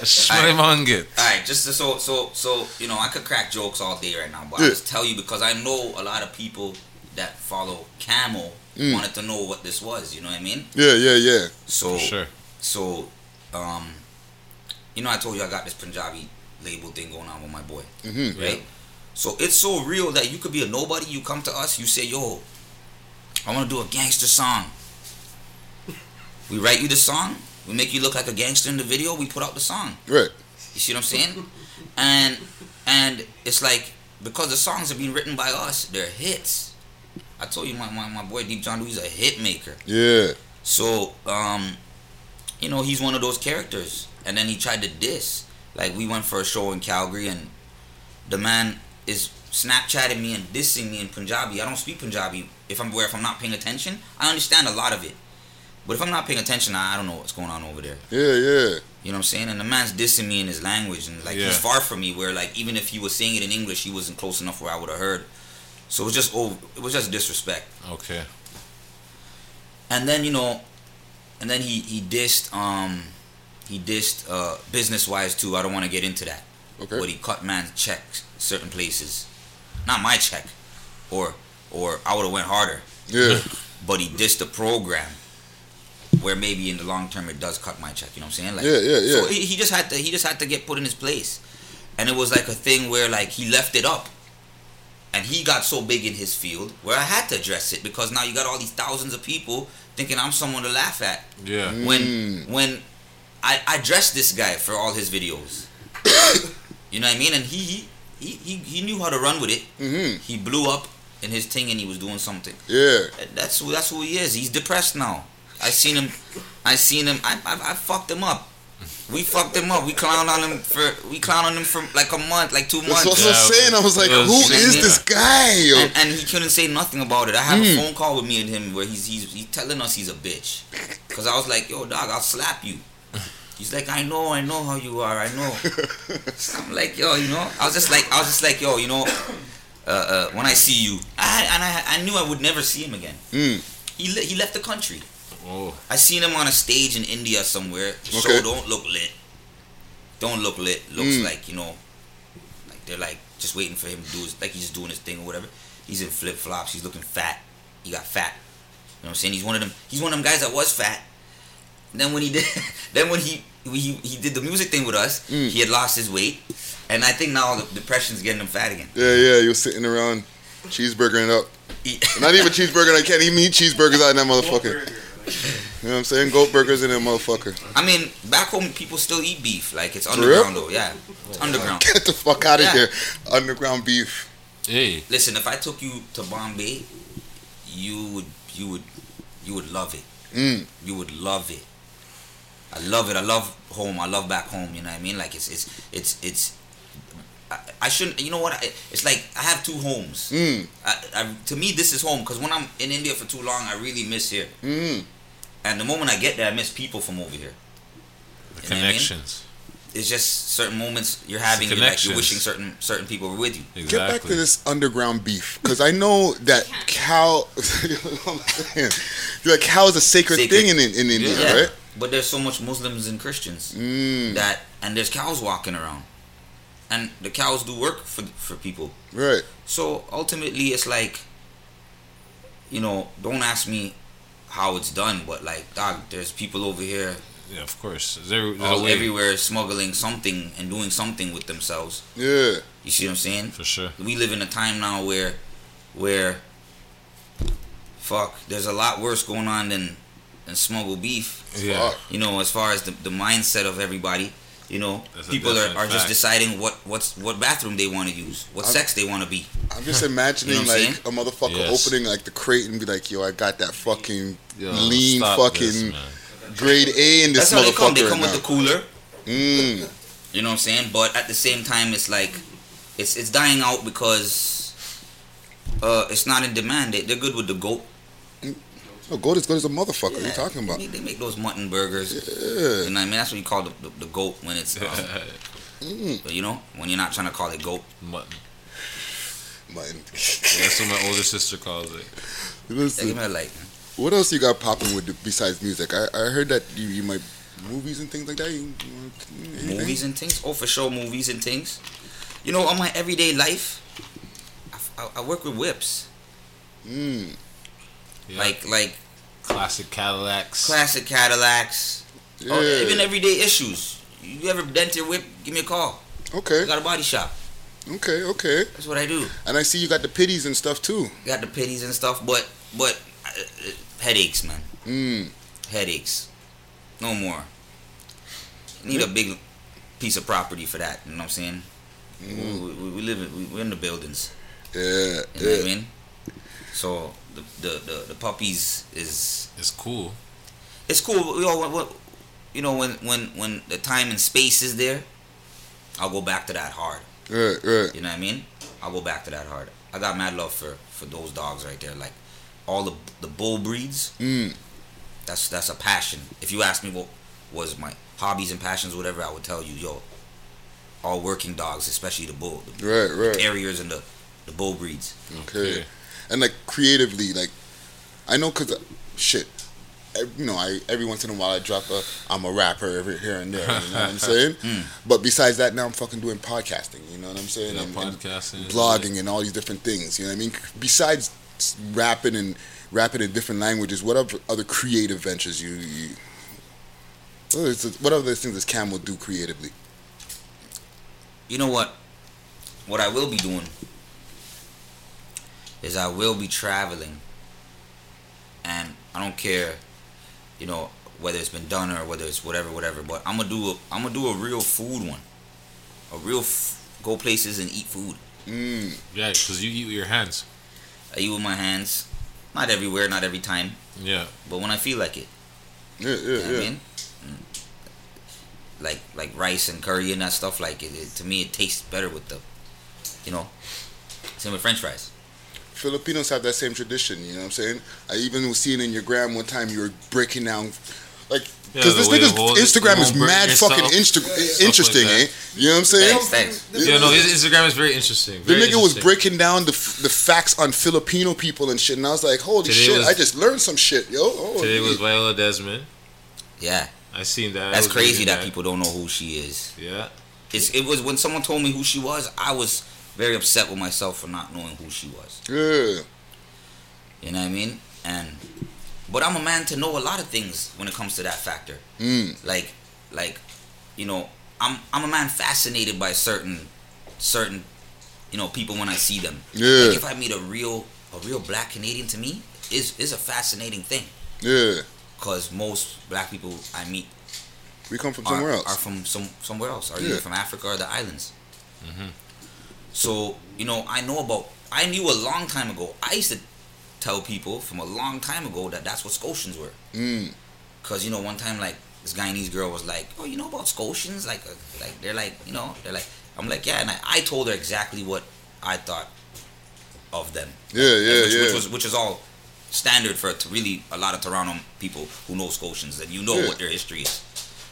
Smelly Mungus. All right, just to, so so so you know, I could crack jokes all day right now, but Yeah. I just tell you because I know a lot of people that follow Camel Mm. wanted to know what this was. You know what I mean? yeah, yeah, yeah. So For sure. so, um, you know, I told you I got this Punjabi label thing going on with my boy, Mm-hmm. right? So it's so real that you could be a nobody. You come to us, you say, "Yo, I want to do a gangster song." We write you the song. We make you look like a gangster in the video. We put out the song. Right. You see what I'm saying? And and it's like because the songs are being written by us, they're hits. I told you my, my, my boy Deep John is a hit maker. Yeah. So, um, you know, he's one of those characters. And then he tried to diss. Like we went for a show in Calgary and the man is Snapchatting me and dissing me in Punjabi. I don't speak Punjabi. If I'm where if I'm not paying attention, I understand a lot of it. But if I'm not paying attention, I I don't know what's going on over there. Yeah, yeah. You know what I'm saying? And the man's dissing me in his language, and like Yeah. he's far from me. Where like even if he was saying it in English, he wasn't close enough where I would have heard. So it was just over. It was just disrespect. Okay. And then you know, and then he he dissed um he dissed uh business wise too. I don't want to get into that. Okay. But he cut man's checks certain places, not my check, or or I would have went harder. Yeah. But he dissed the program. Where maybe in the long term it does cut my check, you know what I'm saying? Like, Yeah, yeah, yeah. So he, he just had to he just had to get put in his place, and it was like a thing where like he left it up, and he got so big in his field where I had to address it because now you got all these thousands of people thinking I'm someone to laugh at. Yeah. When Mm. when I I dressed this guy for all his videos, <coughs> you know what I mean? And he he he, he knew how to run with it. Mm-hmm. He blew up in his thing and he was doing something. Yeah. That's that's who he is. He's depressed now. I seen him. I seen him. I, I I fucked him up. We fucked him up. We clowned on him for we clowned on him for like a month, like two That's months. what I was Yeah, saying. I was like, it was- who Yeah. is this guy? Yo? And, and he couldn't say nothing about it. I have Mm. a phone call with me and him where he's he's, he's telling us he's a bitch. Cause I was like, yo, dog, I'll slap you. He's like, I know, I know how you are, I know. <laughs> I'm like, yo, you know, I was just like, I was just like, yo, you know, uh, uh, when I see you, I and I, I knew I would never see him again. Mm. He le- he left the country. Oh. I seen him on a stage in India somewhere. The Okay. show don't look lit. Don't look lit. Looks Mm. like you know, like they're like just waiting for him to do his like he's just doing his thing or whatever. He's in flip flops. He's looking fat. He got fat. You know what I'm saying? He's one of them. He's one of them guys that was fat. Then when he did, <laughs> then when he he, he did the music thing with us, Mm. he had lost his weight, and I think now the depression's getting him fat again. Yeah, yeah. You're sitting around cheeseburgering up. He- Not even cheeseburger. I can't even eat cheeseburgers out of that <laughs> motherfucker. You know what I'm saying? Goat burgers in that motherfucker. I mean, back home people still eat beef. Like it's underground though. Yeah, it's underground. Get the fuck out of Yeah. here. Underground beef. Hey, Listen, if I took you to Bombay, you would you would you would love it. Mm. You would love it. I love it. I love home. I love back home. You know what I mean? Like it's it's it's it's. I, I shouldn't. You know what? I, it's like I have two homes. Mm. I, I, to me, this is home because when I'm in India for too long, I really miss here. Mm. And the moment I get there, I miss people from over here. the You know what I mean? connections. It's just certain moments you're having. You're, like, connections. you're wishing certain certain people were with you. Exactly. Get back to this underground beef because I know that cow. <laughs> you know what I'm saying? Like cow is a sacred, Sacred. thing in in India, Yeah. right? But there's so much Muslims and Christians Mm. that, and there's cows walking around, and the cows do work for for people. Right. So ultimately, it's like, you know, don't ask me how it's done, but like, dog, there's people over here Yeah, of course. There, all way everywhere smuggling something and doing something with themselves. Yeah. You see what I'm saying? for sure. we live in a time now where where fuck there's a lot worse going on than than smuggle beef Yeah, Fuck. you know as far as the, the mindset of everybody you know That's people are, definite are just deciding what what's what bathroom they want to use what I'm- sex they want to be. I'm just <laughs> imagining You know what I'm like a motherfucker Yes. opening like the crate and be like, "Yo, I got that fucking Yo, lean fucking this, grade A in this that's how they come. They come now. with the cooler. Mm. you know what i'm saying? But at the same time it's like it's it's dying out because uh it's not in demand. They, they're good with the goat Oh, goat is good as a motherfucker. What are you talking about? they, they make those mutton burgers Yeah. You know what I mean? That's what you call the, the, the goat when it's, um, <laughs> Mm. but you know, when you're not trying to call it goat. Mutton. Mutton. That's what my older sister calls it. Listen, give me a like. what else you got popping with the, besides music? I, I heard that you, you might movies and things like that. You, you anything? Movies and things. Oh, for sure, movies and things. You know, on my everyday life, I, I, I work with whips. Mm. Yeah. Like, like classic Cadillacs. classic Cadillacs. Yeah. Or even everyday issues. You ever dent your whip? Give me a call. Okay. I got a body shop. Okay. Okay. That's what I do. And I see you got the pitties and stuff too. Got the pitties and stuff, but, but, uh, uh, headaches, man. Mm. headaches. No more. Need a big piece of property for that. You know what I'm saying? We, we, we live in, we, we're in the buildings. Yeah. You know what I Yeah. mean? So the the, the, the puppies is It's cool. it's cool. You know, when, when- you know when, when when the time and space is there, I'll go back to that hard. Right. Right. You know what I mean? I'll go back to that hard. I got mad love for for those dogs right there. Like all the the bull breeds. Mm. That's that's a passion. If you ask me what was my hobbies and passions, whatever, I would tell you, yo, all working dogs, especially the bull, the Right. Right. terriers and the the bull breeds. Okay. Okay. And like creatively, like I know because shit, you know, I every once in a while I drop a I'm a rapper every here and there. You know what I'm <laughs> saying? Mm. But besides that, now I'm fucking doing podcasting. You know what I'm saying? Yeah, And- and blogging and all these different things. You know what I mean? Besides rapping and rapping in different languages, what other other creative ventures you? you what other things does will do creatively? You know what? What I will be doing is I will be traveling, and I don't care, you know, whether it's been done or whether it's whatever, whatever. But I'm gonna do a I'm gonna do a real food one, a real f- go places and eat food. Mm, Yeah, because you eat with your hands. I eat with my hands, not everywhere, not every time, Yeah. but when I feel like it. yeah, yeah, You know what yeah. I mean? Mm. Like like rice and curry and that stuff. Like it, it, to me, it tastes better with the, you know. Same with French fries. Filipinos have that same tradition. You know what I'm saying? I even was seeing in your gram one time you were breaking down, like, because the this way nigga's Instagram is mad fucking insta- stuff interesting, like eh? You know what I'm saying? Thanks, thanks. This- Yeah, no, his Instagram is very interesting. The Very nigga was breaking down the the facts on Filipino people and shit, and I was like, "Holy Today shit! was- I just learned some shit, yo." Oh, Today was Viola Desmond. Yeah, I seen that. that's crazy reading that people don't know who she is. Yeah. It's, it was when someone told me who she was, I was very upset with myself for not knowing who she was. Yeah. You know what I mean? And but I'm a man to know a lot of things when it comes to that factor. Mm. Like like you know, I'm I'm a man fascinated by certain certain you know people when I see them. Yeah. Like if I meet a real a real black Canadian to me is is a fascinating thing Yeah. because most black people I meet We come from are, somewhere else. are from some somewhere else, are Yeah. either from Africa or the islands. So you know, I know about. I knew a long time ago. I used to tell people from a long time ago that that's what Scotians were. Mm. Cause you know, one time like this Guyanese girl was like, "Oh, you know about Scotians? Like, uh, like they're like, you know, they're like." I'm like, "Yeah," and I, I told her exactly what I thought of them. Yeah, yeah, which, yeah. Which was which is all standard for to really a lot of Toronto people who know Scotians and you know Yeah. what their history is.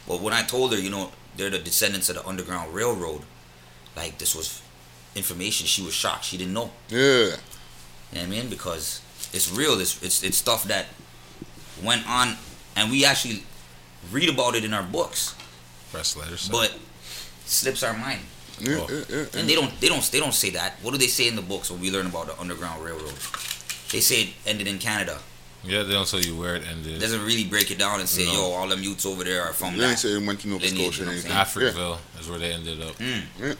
But when I told her, you know, they're the descendants of the Underground Railroad, like this was information. She was shocked. She didn't know. yeah. You know what I mean? Because it's real. It's it's it's stuff that went on, and we actually read about it in our books, Press letters. but slips our mind. Yeah, Oh. yeah, yeah, And they don't they don't they don't say that. What do they say in the books when we learn about the Underground Railroad? They say it ended in Canada. yeah, they don't tell you where it It ended. doesn't really break it down and say, No. yo, all them youths over there are from They ain't that. say it went to Nova Lineage, Scotia or you know anything. what Africville is where they ended up. Mm.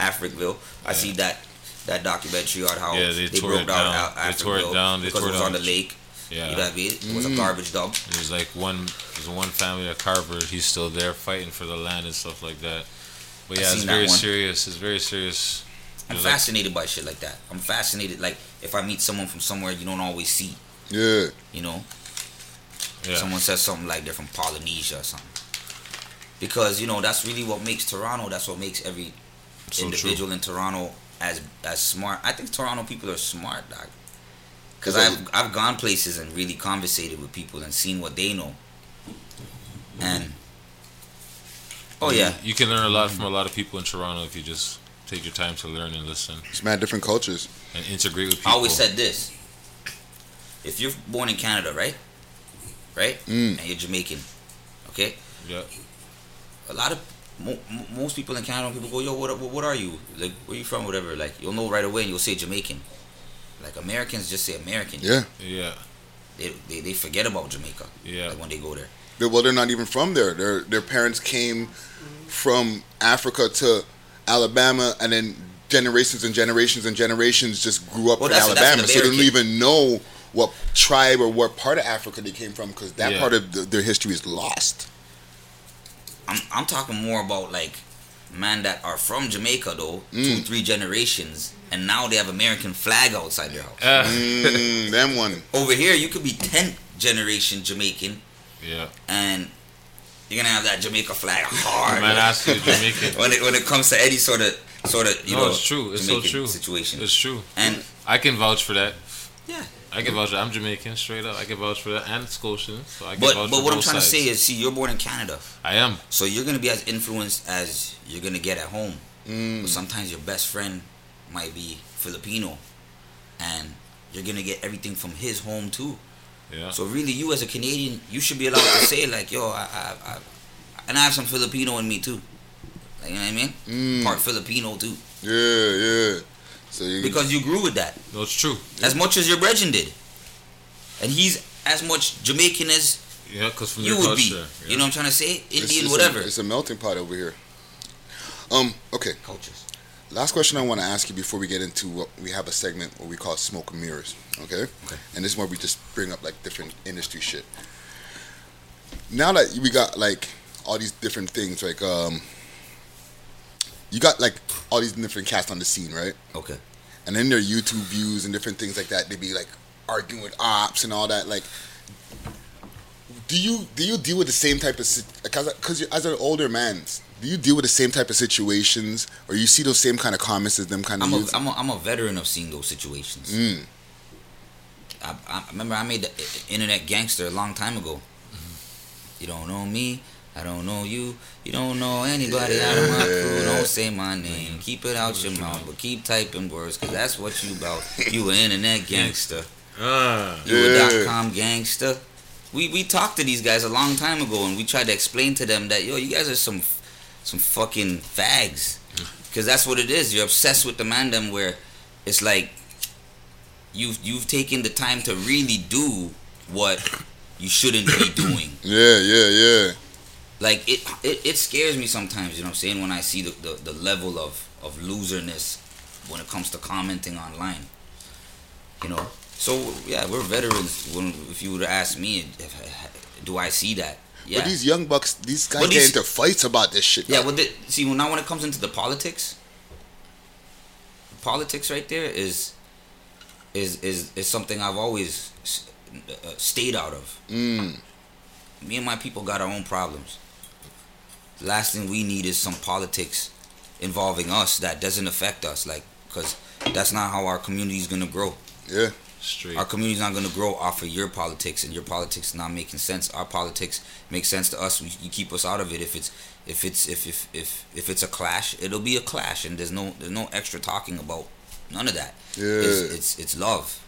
Africville. I see that that documentary on how Yeah, they tore broke it down, down. Al- They tore it down. They because tore it was down on the the- lake. Yeah. You know what I mean? It was Mm. a garbage dump. There's like one, there's one family at Carver. He's still there fighting for the land and stuff like that. But I yeah, it's very serious. It's very serious. I'm There's like- fascinated by shit like that. I'm fascinated. Like if I meet someone from somewhere you don't always see, Yeah. you know, yeah. someone says something like they're from Polynesia or something. Because you know that's really what makes Toronto. That's what makes every So individual in Toronto as as smart. I think Toronto people are smart, dog. Because I've I've gone places and really conversated with people and seen what they know. And oh yeah, You can learn a lot from a lot of people in Toronto if you just take your time to learn and listen It's mad different cultures. and integrate with people. I always said this. If you're born in Canada, right, right, Mm. and you're Jamaican, okay, Yeah. a lot of mo- mo- most people in Canada, people go, "Yo, what, what what are you? Like, where you from? Whatever." Like, you'll know right away, and you'll say Jamaican. Like Americans just say American. Yeah. Yeah. They, they, they forget about Jamaica. Yeah. Like when they go there. They're, well, they're not even from there. Their their parents came from Africa to Alabama, and then generations and generations and generations just grew up Well, in that's- that's Alabama, so they don't even know what tribe or what part of Africa they came from because that Yeah. part of the, their history is lost. I'm I'm talking more about like man that are from Jamaica though, two Mm. three generations, and now they have American flag outside their house. Uh, Mm, them one. Over here, you could be 10th generation Jamaican, yeah. and you're gonna have that Jamaica flag hard. Man, ask <laughs> you, Jamaican. when it when it comes to any sort of sort of you no, know it's true. It's so true. situation. It's true. and I can vouch for that. yeah, I can vouch. I'm Jamaican, straight up. I can vouch for that, and Scotian. So I can but vouch but for what I'm trying sides. to say is, see, you're born in Canada, I am. so you're gonna be as influenced as you're gonna get at home. Mm. But sometimes your best friend might be Filipino, and you're gonna get everything from his home too. Yeah. So really, you as a Canadian, you should be allowed to say like, "Yo, I, I, I and I have some Filipino in me too." Like, you know what I mean? Mm. Part Filipino too, Yeah, yeah. So you, because you grew with that That's it's true. as much as your brethren did, and he's as much Jamaican as Yeah, because from you their would be. culture. You know what I'm trying to say? it's- Indian, it's whatever. A, it's a melting pot over here. Um. Okay. Cultures. Last question I want to ask you before we get into what we have a segment what we call smoke and mirrors. Okay. Okay. And this is where we just bring up like different industry shit. Now that we got like all these different things, like um, you got like all these different cats on the scene, right? Okay. And then their YouTube views and different things like that, they be like arguing with ops and all that. Like, do you do you deal with the same type of because because as an older man, do you deal with the same type of situations or you see those same kind of comments as them kind of I'm a? I'm a, I'm a veteran of seeing those situations. Mm. I, I remember I made the internet gangster a long time ago. You don't know me, I don't know you. You don't know anybody out of my crew. Don't say my name. Keep it out your mouth, but keep typing words, cause that's what you about. You an internet <laughs> gangster. Ah. You a dot com gangster. We we talked to these guys a long time ago, and we tried to explain to them that yo, you guys are some some fucking fags. <laughs> Cause that's what it is. You're obsessed with the mandem where it's like you've you've taken the time to really do what you shouldn't be doing. Yeah, yeah, yeah. Like it, it it scares me sometimes, you know what I'm saying, when I see the, the, the level of, of loserness when it comes to commenting online. You know? So yeah, we're veterans when if you would ask me if, do I see that? Yeah. But these young bucks, these guys But get into fights about this shit. Yeah, well, the, see, well, now when it comes into the politics, politics right there is is is is something I've always uh, stayed out of. Mm. Me and my people got our own problems. The last thing we need is some politics involving us that doesn't affect us, like, because that's not how our community is gonna grow. Yeah. Straight. Our community's not gonna grow off of your politics, and your politics not making sense. Our politics makes sense to us. We, you keep us out of it. If it's if it's if if if if it's a clash, it'll be a clash, and there's no there's no extra talking about none of that. Yeah. It's it's, it's love.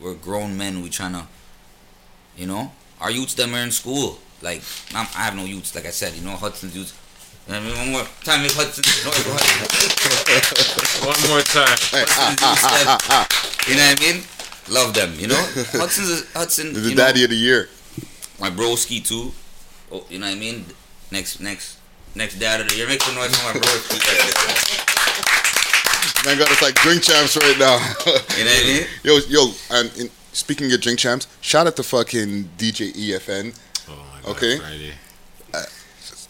We're grown men. We trying to, you know, our youths them are in school. Like I'm, I have no youths. Like I said, you know, Hudson's youths. You know what I mean, one more time, make Hudson. No, go ahead. One more time. Hudson's youths, them. You know what I mean? Love them. You know, Hudson's a- Hudson. The you know, daddy of the year. my broski too. Oh, you know what I mean? Next, next, next dad of the year. Make some noise for my broski. Man got us like drink champs right now. You know what I mean? Yo, yo, and in, speaking of drink champs, shout out to fucking DJ EFN. My God, Okay. Friday.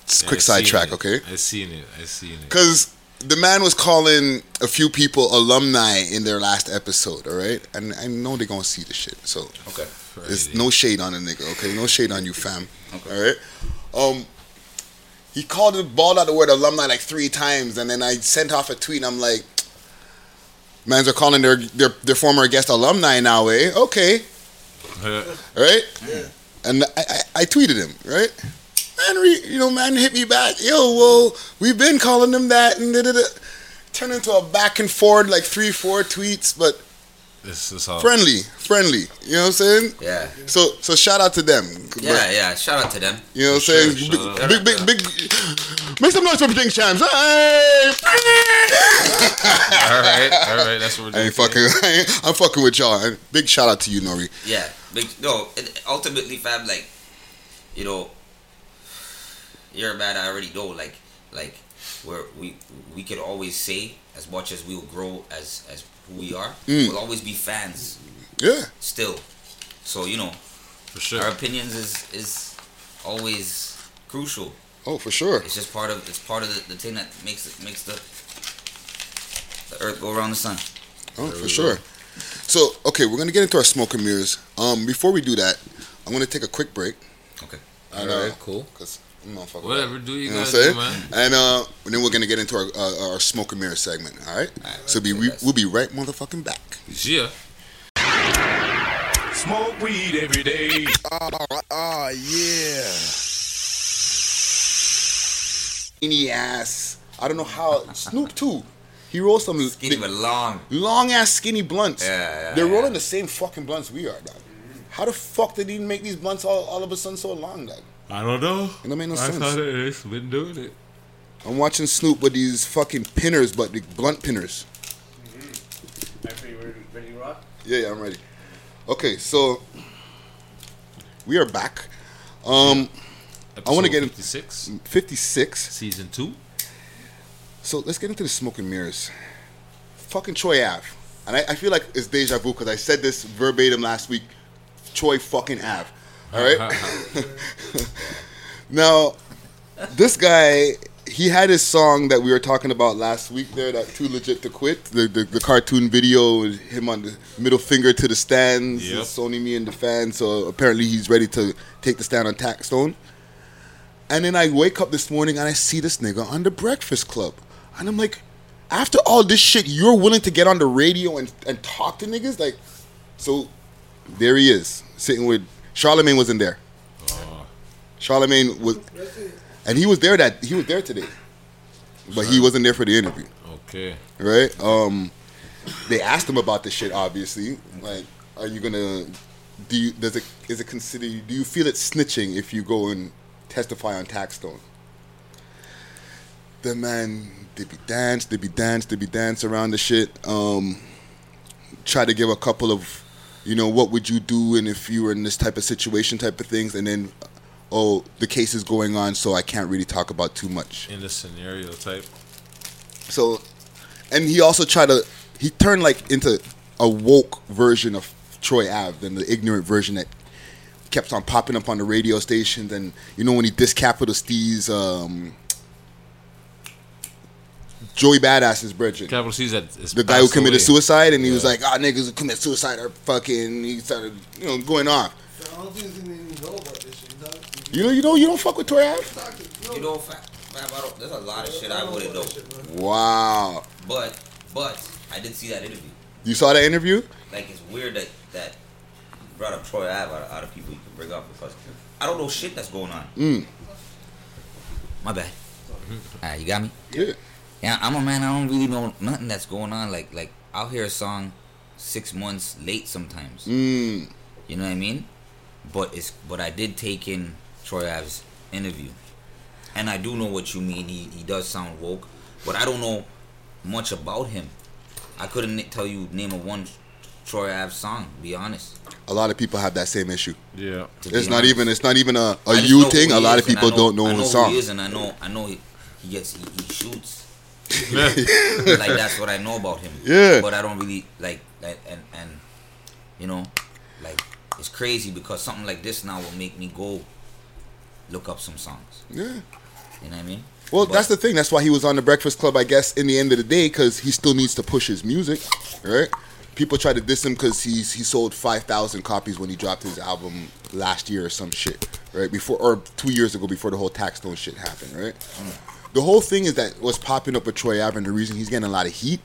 It's Yeah, quick sidetrack, okay? I seen it. I seen it. Because the man was calling a few people alumni in their last episode, all right? And I know they're going to see the shit. So Okay. there's no shade on the nigga, okay? No shade on you, fam. Okay. All right? Um, he called it, balled out the word alumni like three times, and then I sent off a tweet, and I'm like, mans are calling their, their, their former guest alumni now, eh? Okay. <laughs> right? And I, I, I tweeted him, right? Man, re, you know, man hit me back. Yo, well, we've been calling them that, and da, da, da. turned into a back and forward like three, four tweets, but This is how. friendly, friendly. You know what I'm saying? Yeah. So, so shout out to them. Yeah, yeah. Shout out to them. You know what I'm Sure, saying? shout. Big, big, big, big. Make some noise for Drink Champs. Hey! All right. All right. That's what we're doing. I doing. ain't fucking. <laughs> I ain't, I'm fucking with y'all. And Big shout out to you, Nori. Yeah. Big, no, it, ultimately, fam, like, you know, you're a man I already know. Like, like, where we we could always say as much as we'll grow as as who we are, Mm. we'll always be fans Yeah. still. So you know, For sure. our opinions is is always crucial. Oh, for sure. It's just part of it's part of the, the thing that makes it makes the the earth go around the sun. Oh, for sure. So, okay, we're gonna get into our smoke and mirrors. Um, before we do that, I'm gonna take a quick break. Okay. And, All uh. Cool. Cause I'm not Whatever. Do you You know what guys I'm do, saying? man? And uh, and then we're gonna get into our uh, our smoke and mirror segment. All right. All right so be we, we'll be right motherfucking back. Yeah. Smoke weed every day. Oh yeah. Skinny ass. I don't know how <laughs> Snoop too. He rolls some Skinny but long. long ass skinny blunts. Yeah, yeah, They're yeah. rolling the same fucking blunts we are, dog. How the fuck did he make these blunts all, all of a sudden so long, dog? I don't know. It don't make no That's sense. how it is. Been doing it. I'm watching Snoop with these fucking pinners, but the blunt pinners. After you ready, ready to rock? Yeah, yeah, I'm ready. Okay, so we are back. Um, I wanna get in- 56, 56. season two. So let's get into the smoke and mirrors. Fucking Troy Ave. And I, I feel like it's deja vu because I said this verbatim last week. Troy fucking Ave. All right? <laughs> now, this guy, he had his song that we were talking about last week there, that Too Legit to Quit. The, the, the cartoon video, with him on the middle finger to the stands, Yep. Sony me and the fans. So apparently he's ready to take the stand on Taxstone. And then I wake up this morning and I see this nigga on the Breakfast Club. And I'm like, after all this shit, you're willing to get on the radio and, and talk to niggas? Like, so there he is, sitting with Charlemagne wasn't there. Charlemagne was, and he was there that he was there today, but he wasn't there for the interview, Okay. right? Um, they asked him about this shit, obviously. Like, are you gonna? Do you does it is it consider? Do you feel it snitching if you go and testify on Taxstone? the man did be dance, did be dance, did be dance around the shit. Um, try to give a couple of, you know, what would you do and if you were in this type of situation, type of things, and then, oh, the case is going on, so I can't really talk about too much. In the scenario type. So, and he also tried to, he turned like into a woke version of Troy Ave than the ignorant version that kept on popping up on the radio stations. And you know when he dissed Capital Steez, um, Joey Badass's brethren. Capital Steez that is the guy who committed away. suicide, and he was like, "Ah, niggas who commit suicide are fucking." He started, you know, going off. I don't think they even know about this shit, dog. You know, you know, you don't fuck with Troy Ave. You know, fam, fam, don't, there's a lot of shit I wouldn't know. Wow, But, but I did see that interview. you saw that interview? Like it's weird that that you brought up Troy Ave out of, out of people you can bring up because I don't know shit that's going on. Mm. My bad. Alright, you got me. Yeah. Yeah, I'm a man. I don't really know nothing that's going on. Like like I'll hear a song six months late sometimes. Mm. You know what I mean? But it's but I did take in Troy Ave's interview, and I do know what you mean. He he does sound woke, but I don't know much about him. I couldn't tell you name of one Troy Ave song. Be honest. A lot of people have that same issue. Yeah. It's not honest. even. It's not even a, a I just you thing. A lot of and I people don't know I his know song. He is, and I know I know he, he gets he, he shoots. <laughs> like that's what I know about him. Yeah. But I don't really like like and and you know like it's crazy because something like this now will make me go look up some songs. Yeah. You know what I mean? Well, But- that's the thing. That's why he was on the Breakfast Club, I guess, in the end of the day, because he still needs to push his music, right? People try to diss him because he's he sold five thousand copies when he dropped his album last year or some shit, right? Before or two years ago, before the whole Taxstone shit happened, right? The whole thing is that what's popping up with Troy Ave, and the reason he's getting a lot of heat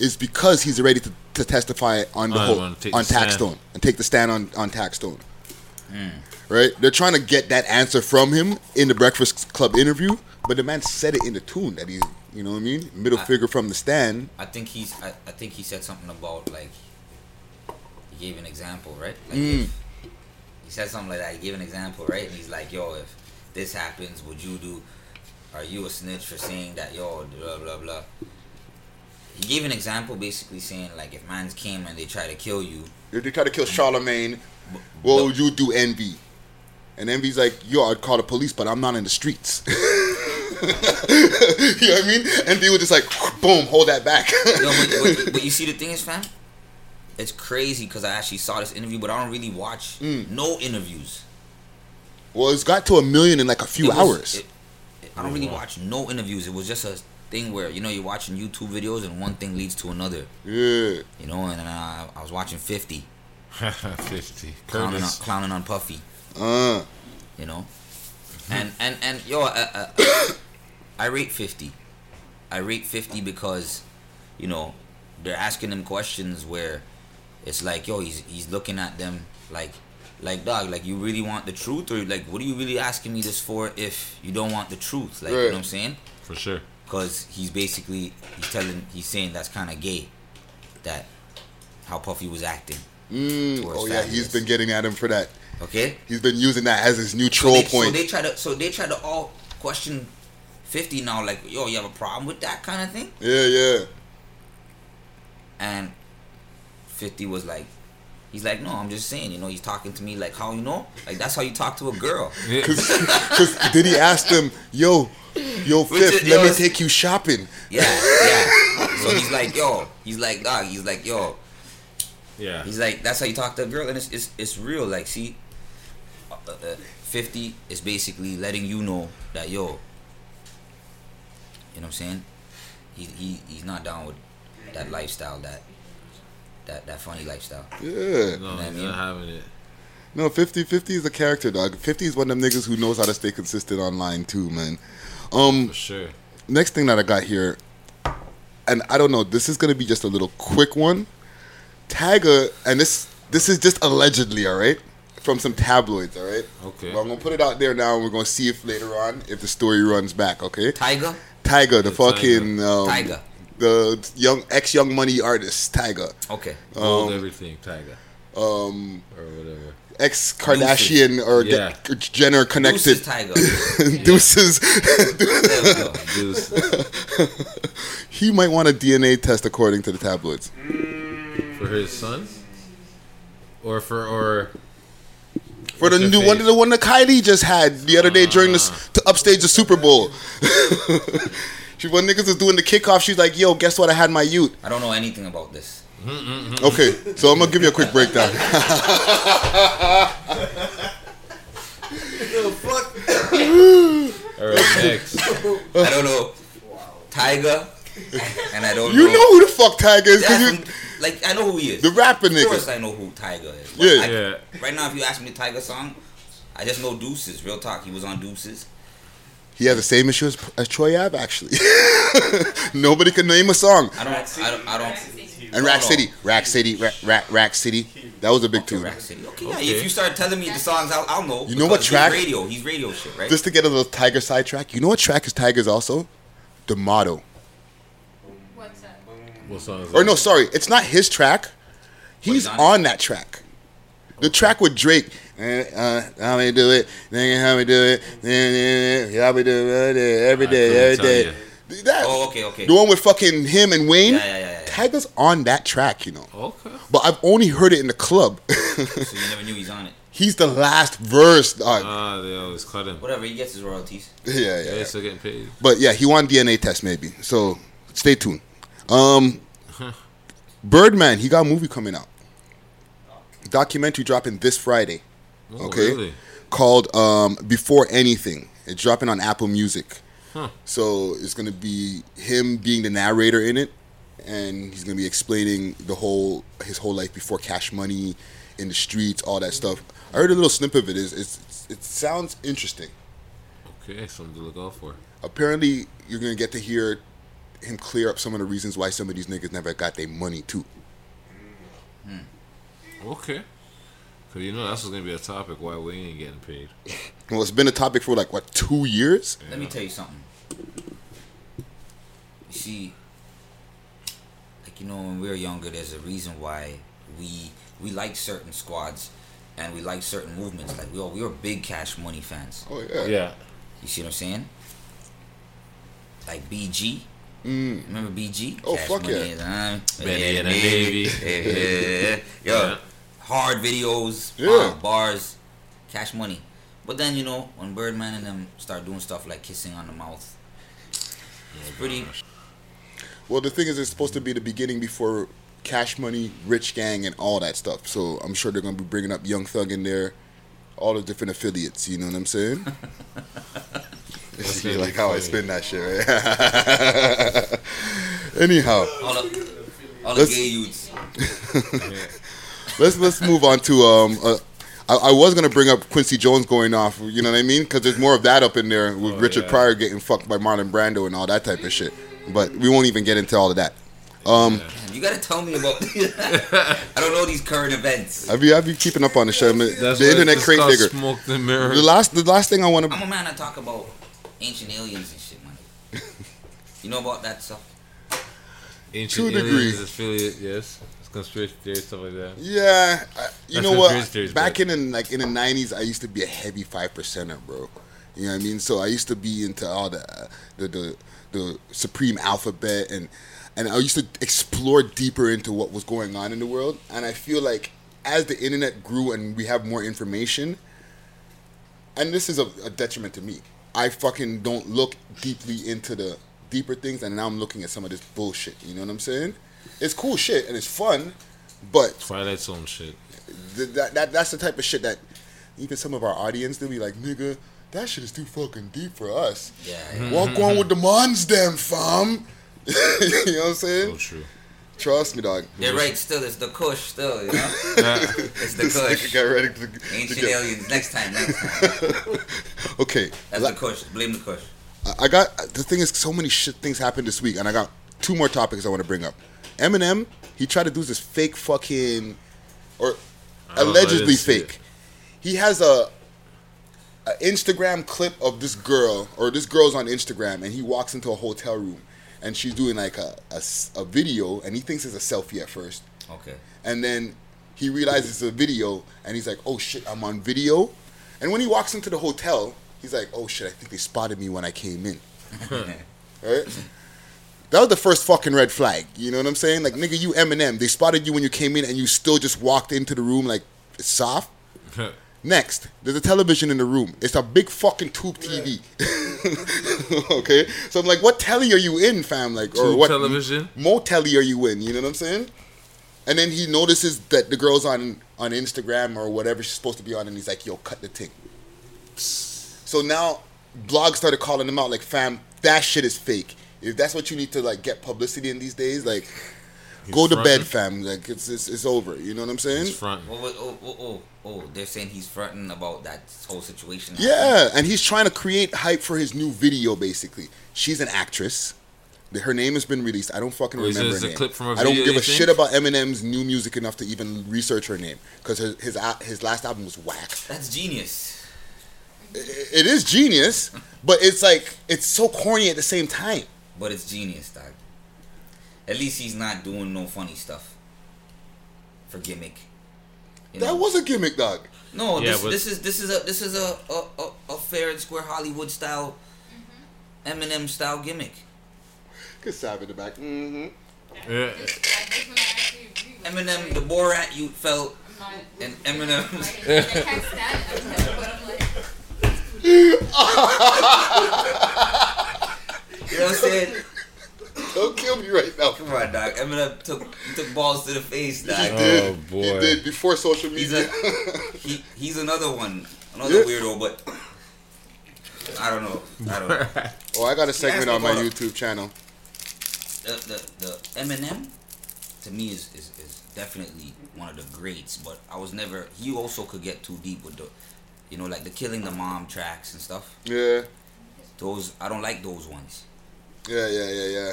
is because he's ready to, to testify on the oh, whole on the tax stand. stone and take the stand on on Taxstone hmm. right? They're trying to get that answer from him in the Breakfast Club interview, but the man said it in the tune that he, you know what I mean, middle I- figure from the stand. I think he's I, I think he said something about like he gave an example, right? Like Mm. if, he said something like that. He gave an example, right? And he's like, "Yo, if this happens, would you do? Are you a snitch for saying that? Yo, blah blah blah." He gave an example, basically saying like, if mans came and they try to kill you, If they try to kill Charlemagne, what would you do, Envy? And Envy's like, yo, I'd call the police, but I'm not in the streets. <laughs> <laughs> you know what I mean? Envy was just like, boom, hold that back. Yo, but, but, <laughs> but you see, the thing is, fam, it's crazy because I actually saw this interview, but I don't really watch Mm. no interviews. well, it's got to a million in like a few It was- hours. it- it- I don't really watch no interviews. It was just a thing where you know you're watching YouTube videos and one thing leads to another. yeah. You know, and uh, I was watching Fifty <laughs> Fifty. clowning on, clowning on Puffy. Uh, You know, and and and yo, uh, uh, <coughs> I rate Fifty. I rate Fifty because, you know, they're asking him questions where it's like, yo, he's he's looking at them like, like dog, like you really want the truth or like what are you really asking me this for if you don't want the truth? Like you know what I'm saying? For sure. because he's basically he's telling he's saying that's kind of gay that how Puffy was acting. mm, Towards oh, yeah, he's fabulous. been getting at him for that. Okay, He's been using that as his new so they, point. So they try to so they try to all question Fifty now, like yo, you have a problem with that kind of thing, yeah, yeah. and Fifty was like. He's like, no, I'm just saying, you know, he's talking to me like, how you know? Like, that's how you talk to a girl. <laughs> Because then he ask him, yo, yo, Fifth, let yo, me take you shopping. Yeah, yeah. So he's like, yo, he's like, dog, he's like, yo, Yeah. He's like, that's how you talk to a girl, and it's it's, it's real. Like, see, uh, uh, uh, fifty is basically letting you know that yo, you know what I'm saying? He he he's not down with that lifestyle, that that that funny lifestyle. Yeah. No, You know he's what I mean? not having it. No, 50 50 is a character, dog. 50 is one of them niggas who knows how to stay consistent online, too, man. Um, For sure. next thing that I got here, and I don't know, this is gonna be just a little quick one. Tyga, and this this is just allegedly, all right, from some tabloids, all right. Okay. Well, I'm gonna put it out there now, and we're gonna see if later on if the story runs back, okay? Tyga, Tyga, the Yeah, fucking um, Tyga. the young ex Young Money artist, Tyga. Okay. Gold Um, everything, Tyga. Um, Or whatever. ex Kardashian or Yeah. G- Jenner connected. Deuces Tyga. <laughs> Deuces. There we go. Deuce. <laughs> he might want a DNA test according to the tabloids. for his son, or for or For the new one, the one that Kylie just had the other day during this Ah. to upstage the Super Bowl. <laughs> she when niggas was doing the kickoff, she's like, "Yo, guess what? I had my youth." I don't know anything about this. Okay, so I'm gonna give you a quick breakdown. <laughs> all right next. I don't know Tyga, and I don't You know. know who the fuck Tyga is? 'cause Yeah, you, from- like I know who he is. the rapper nigga. Of course. I know who Tyga is. But Yeah. I- Yeah. Right now, if you ask me the Tyga song, I just know Deuces. Real talk, he was on Deuces. He has the same issue as, as Troy Ave, actually. <laughs> Nobody can name a song. I don't. I don't. I don't. And Rack No, no. City, Rack City, Rack, Rack, Rack City. That was a big tune. Rack City. Okay, Okay. Yeah, if you start telling me the songs, I'll, I'll know. You know what because track- He's radio. He's radio shit, right? Just to get a little Tyga sidetrack, you know what track is Tyga's also? The motto. What's that? What song is Or no, sorry, it's not his track. He's he's on on that track. The track with Drake. Uh, uh, how we do it? Nigga, How we do it? How we do it every I every tell day. That, Oh, okay, okay. The one with fucking him and Wayne. Yeah, yeah, yeah, yeah. Tyga's on that track, you know. Okay. But I've only heard it in the club. <laughs> so you never knew he's on it. He's the last verse, dog. Ah, they always cut him. Whatever, he gets his royalties. yeah, Yeah, yeah. they're still getting paid. But yeah, he won DNA test maybe. So stay tuned. Um, Birdman, he got a movie coming out. Documentary dropping this Friday. Oh, Okay. Really? Called um, Before Anything. It's dropping on Apple Music. Huh. So it's gonna be him being the narrator in it, and he's gonna be explaining the whole his whole life before Cash Money, in the streets, all that stuff. I heard a little snippet of it. It's, it's, it sounds interesting. Okay, something to look out for. apparently you're gonna get to hear him clear up some of the reasons why some of these niggas never got their money too. Hmm. Okay. Cause you know that's what's gonna be a topic why we ain't getting paid. <laughs> Well, it's been a topic for like what two years. Let me tell you something. You see, like you know, when we were younger, there's a reason why we we like certain squads and we like certain movements. Like we all we were big Cash Money fans. Oh yeah. Yeah. You see what I'm saying? Like BG. Mm. Remember BG? Oh, fuck Money yeah. is, Benny and the Navy. Yeah, <laughs> Yo, Yeah. hard videos, Yeah. uh, bars, cash money. But then you know when Birdman and them start doing stuff like kissing on the mouth, it's pretty. Well, the thing is, it's supposed to be the beginning before Cash Money, Rich Gang, and all that stuff. So I'm sure they're gonna be bringing up Young Thug in there, all the different affiliates. You know what I'm saying? <laughs> See, gonna be like how I spin that shit, right? <laughs> Anyhow, All the, all the Let's- gay youths. <laughs> let's let's move on to um. Uh, I, I was gonna bring up Quincy Jones going off. You know what I mean? Because there's more of that up in there with Oh, Richard yeah. Pryor getting fucked by Marlon Brando and all that type of shit. But we won't even get into all of that. Um, You gotta tell me about. <laughs> I don't know these current events. I've been, I've been keeping up on the show. man. That's the internet it's crate called digger. Smoke the mirror. The last, the last thing I want to. I'm a man that talk about ancient aliens and shit, man. <laughs> You know about that stuff? Ancient to a aliens degree. affiliate, yes. It's conspiracy theory stuff like that. Yeah, I, you That's know what? theories, Back but- in the, like in the '90s, I used to be a heavy five percenter, bro. You know what I mean? So I used to be into all the the the, the supreme alphabet and and I used to explore deeper into what was going on in the world. And I feel like as the internet grew and we have more information, and this is a, a detriment to me. I fucking don't look deeply into the deeper things, and now I'm looking at some of this bullshit. You know what I'm saying? It's cool shit and it's fun, but Twilight Zone shit. th- that, that that's the type of shit that even some of our audience they'll be like, nigga, that shit is too fucking deep for us. Yeah. Walk on with the mons, them fam. <laughs> you know what I'm saying? So true. Trust me, dog. They're right. Still, it's the Kush. Still, you know, <laughs> Yeah. it's the This Kush. Get ready to, to Ancient get- aliens. Next time. Next time. <laughs> Okay, That's la- the Kush. Blame the Kush. I- I got the thing is so many shit things happened this week, and I got two more topics I want to bring up. Eminem, he tried to do this fake fucking, or I don't know, I allegedly didn't fake. He has a, a Instagram clip of this girl, or this girl's on Instagram, and he walks into a hotel room, and she's doing like a a video, and he thinks it's a selfie at first, Okay. and then he realizes it's a video, and he's like, "Oh shit, I'm on video." And when he walks into the hotel, he's like, "Oh shit, I think they spotted me when I came in." <laughs> right? That was the first fucking red flag. You know what I'm saying? Like, nigga, you Eminem. They spotted you when you came in, and you still just walked into the room like soft. <laughs> Next, there's a television in the room. It's a big fucking tube TV. <laughs> okay, so I'm like, what telly are you in, fam? Like, or Tube what television? motelly are you in? You know what I'm saying? And then he notices that the girl's on on Instagram or whatever she's supposed to be on, and he's like, "Yo, cut the thing." So now, blogs started calling him out like, "Fam, that shit is fake. If that's what you need to like get publicity in these days, like, go to bed, fam. Like, it's, it's it's over. You know what I'm saying? Oh, oh, oh, oh, oh, they're saying he's fronting about that whole situation. Yeah, and he's trying to create hype for his new video. Basically, she's an actress. Her name has been released. I don't fucking Oh, is remember this her name. clip from a I don't give a think? shit about Eminem's new music enough to even research her name because his his, a- his last album was whack. That's genius. It- it is genius, but it's like it's so corny at the same time. But it's genius, dog. At least he's not doing no funny stuff for gimmick. You That know? was a gimmick, dog. No, Yeah, this, but- this is this is a this is a a, a, a fair and square Hollywood style, Eminem style gimmick. Good Sav in the back. Mm-hmm. Yeah. Eminem, the Borat you felt, and Eminem. <laughs> <laughs> You know what I'm saying? Don't kill me right now. Come on, dog. Eminem took he took balls to the face, dog. He did. Oh, He boy. did before social He's media. a he, he's another one, another Yeah. weirdo, but I don't know. I don't know. <laughs> oh, I got a segment on my about a- YouTube channel. the, the, the Eminem to me is, is, is definitely one of the greats, but I was never he also could get too deep with the you know, like the killing the mom tracks and stuff. Yeah, Those I don't like those ones. Yeah, yeah, yeah, yeah.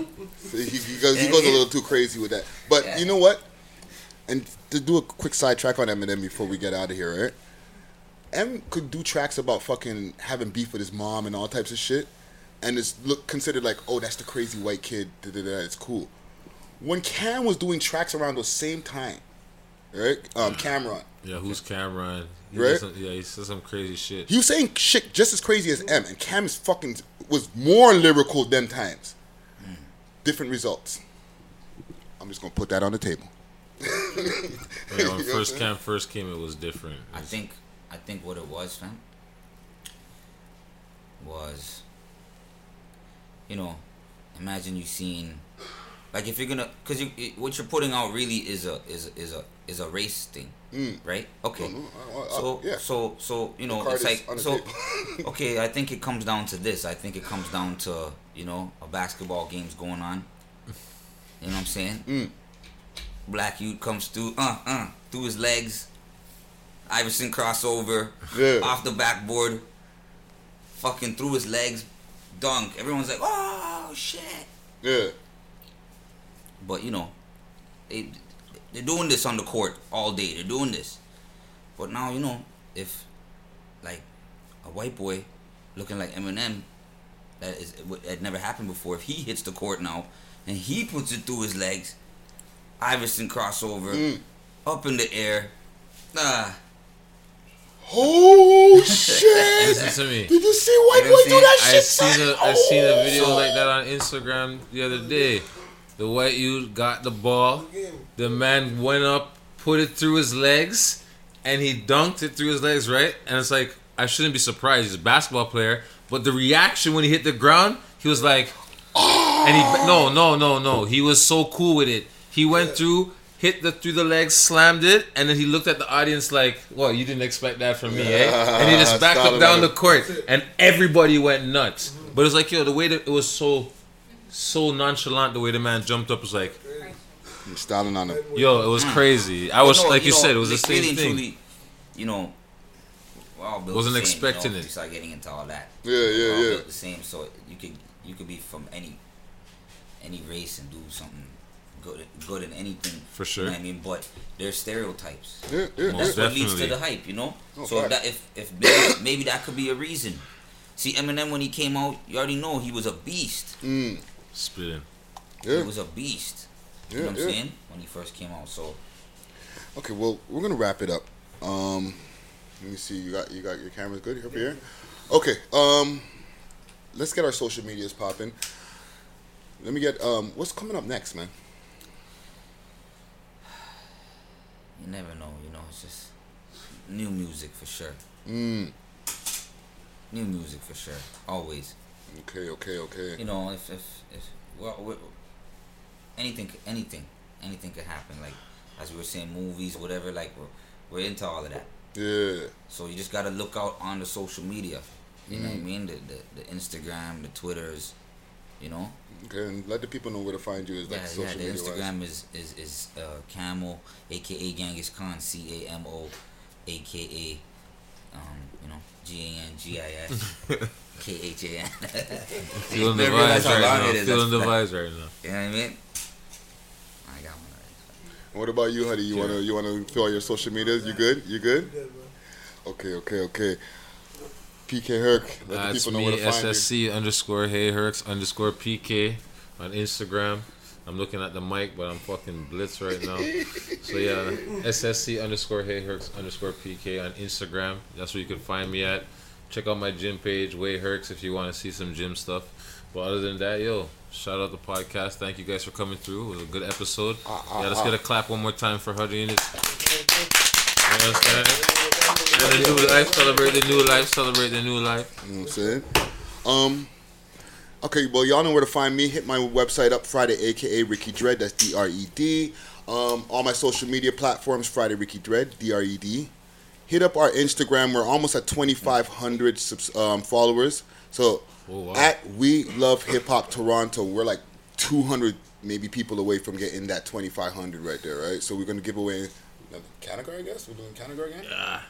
<laughs> he, he goes, he goes a little too crazy with that. But you know what? And to do a quick sidetrack on Eminem before we get out of here, right? M could do tracks about fucking having beef with his mom and all types of shit, and it's look considered like, oh, that's the crazy white kid. Da, da, da, it's cool. When Cam was doing tracks around the same time, right? Um, Cam'ron. Yeah, who's Cam'ron? He Right? some- yeah, he says some crazy shit. He was saying shit just as crazy as M, and Cam is fucking was more lyrical than times. Different results. I'm just gonna put that on the table. <laughs> Yeah, when first Cam first came, it was different. I think I think what it was, fam, was you know, imagine you seen like if you're gonna because you it- what you're putting out really is a is a, is a is a race thing, Mm. right? Okay, uh, uh, so yeah. so so you know it's like so <laughs> okay. I think it comes down to this. I think it comes down to you know a basketball game's going on. You know what I'm saying? Mm. Black youth comes through, uh, uh, through his legs. Iverson crossover Yeah. off the backboard, fucking through his legs, dunk. Everyone's like, oh shit. Yeah. But you know, they they're doing this on the court all day. They're doing this. But now you know, if like a white boy looking like Eminem, that is that never happened before. If he hits the court now and he puts it through his legs, Iverson crossover Mm. up in the air. Ah, Oh shit! Listen to me. Did you see white You know boy do I'm that I shit? seen son? a I seen a Oh. video like that on Instagram the other day. The white youth got the ball. The man went up, put it through his legs, and he dunked it through his legs, right? And it's like I shouldn't be surprised. He's a basketball player, but the reaction when he hit the ground, he was like, oh. <gasps> and he no no no no. He was so cool with it. He went through. Hit the through the legs, slammed it, and then he looked at the audience like, "Well, you didn't expect that from me, eh?" And he just backed up down the court, and everybody went nuts. But it's like, yo, the way that it was so, so nonchalant, the way the man jumped up was like, I'm styling on him. yo, it was crazy. I was No, like you, know, said, it was the like, same thing. You know, we're all built Wasn't the same, expecting you know, it. You start getting into all that. Yeah, yeah, We're all yeah. built the same, so you could you could be from any any race and do something good good in anything. For You sure. know what I mean, but there's stereotypes. Yeah, yeah, Most That's what leads to definitely. the hype, you know. Oh, so fact. that if if maybe, maybe that could be a reason. See, Eminem when he came out, you already know he was a beast. Mm. Spitting. Yeah. He was a beast. You know what yeah. I'm saying? When he first came out, so Okay, well, we're gonna wrap it up. Um, let me see. You got you got your cameras good up here. Okay. Um, let's get our social medias popping. Let me get um, what's coming up next, man? You never know, you know. It's just new music for sure. Mm. New music for sure. Always. Okay, okay, okay. You know, if if, if well, we anything, anything, anything could happen. Like as we were saying, movies, whatever. Like we're we're into all of that. Yeah. So you just gotta look out on the social media. You know what I Mm. mean? The, the the Instagram, the Twitters. You know. Okay, and let the people know where to find you. Is like yeah, social yeah. The media Instagram is is is uh, Camo, aka Genghis Khan, C A M O, aka um, you know, G A N G I S <laughs> K H A N. <laughs> Feeling the vibes right now. Feeling the vibes right now. You know what I mean? I got one. And what about you, honey? You wanna you wanna throw out your social medias? You good? You good? Okay, okay, okay. PK Herc, let the That's people know me, where to find you. SSC underscore Hey Herx underscore PK on Instagram. I'm looking at the mic, but I'm fucking blitz right now. <laughs> so yeah, SSC underscore Hey Herx underscore PK on Instagram. That's where you can find me at. Check out my gym page, Way Herx, if you want to see some gym stuff. But other than that, yo, shout out the podcast. Thank you guys for coming through. It was a good episode. ah, yeah, let's ah. get a clap one more time for Huddy and his. You understand? And the new life, celebrate the new life, celebrate the new life. You know what I'm saying? Um, okay, well, y'all know where to find me. Hit my website up Friday, aka Ricky Dread. That's D R E D. Um, all my social media platforms, Friday Ricky Dread, D R E D. Hit up our Instagram. We're almost at 2,500 um, followers. So Oh, wow. at We Love Hip Hop Toronto, we're like 200 maybe people away from getting that 2,500 right there, right? So we're gonna give away another category, I guess. We're doing category again. Yeah.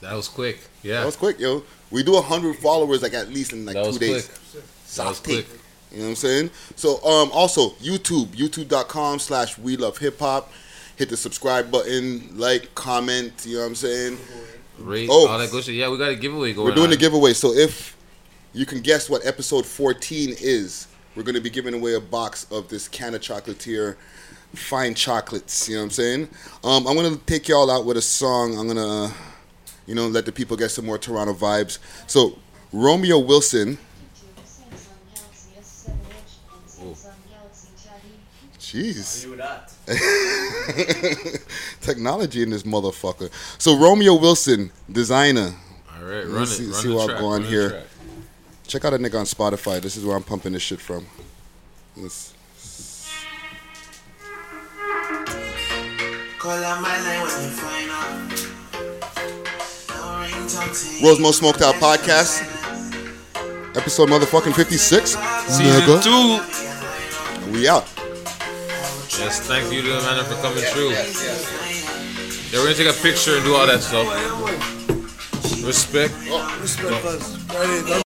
that was quick. Yeah. That was quick, yo. We do hundred followers like at least in like That two was days. quick. That was quick. You know what I'm saying? So um also YouTube, youtube.com slash we love hip hop. Hit the subscribe button, like, comment, you know what I'm saying? Rate, Oh. all that good shit. Yeah, we got a giveaway going We're doing on. the giveaway. So if you can guess what episode 14 is, we're gonna be giving away a box of this can of chocolatier fine chocolates. You know what I'm saying? Um, I'm gonna take y'all out with a song. I'm gonna, you know, let the people get some more Toronto vibes. So Romeo Wilson. Jeez. Do that. <laughs> Technology in this motherfucker. So Romeo Wilson, designer. All right, Let me run it. see, run see what I'm going here. track. Check out a nigga on Spotify. This is where I'm pumping this shit from. Let's- Call out my name when you find out. No ringtone to World's Most Smoked Out Podcast. Episode motherfucking 56. Season nigga. two. We out. Yes, thank you to the man for coming through. Yeah, we're gonna take a picture and do all that stuff. Respect. Respect us.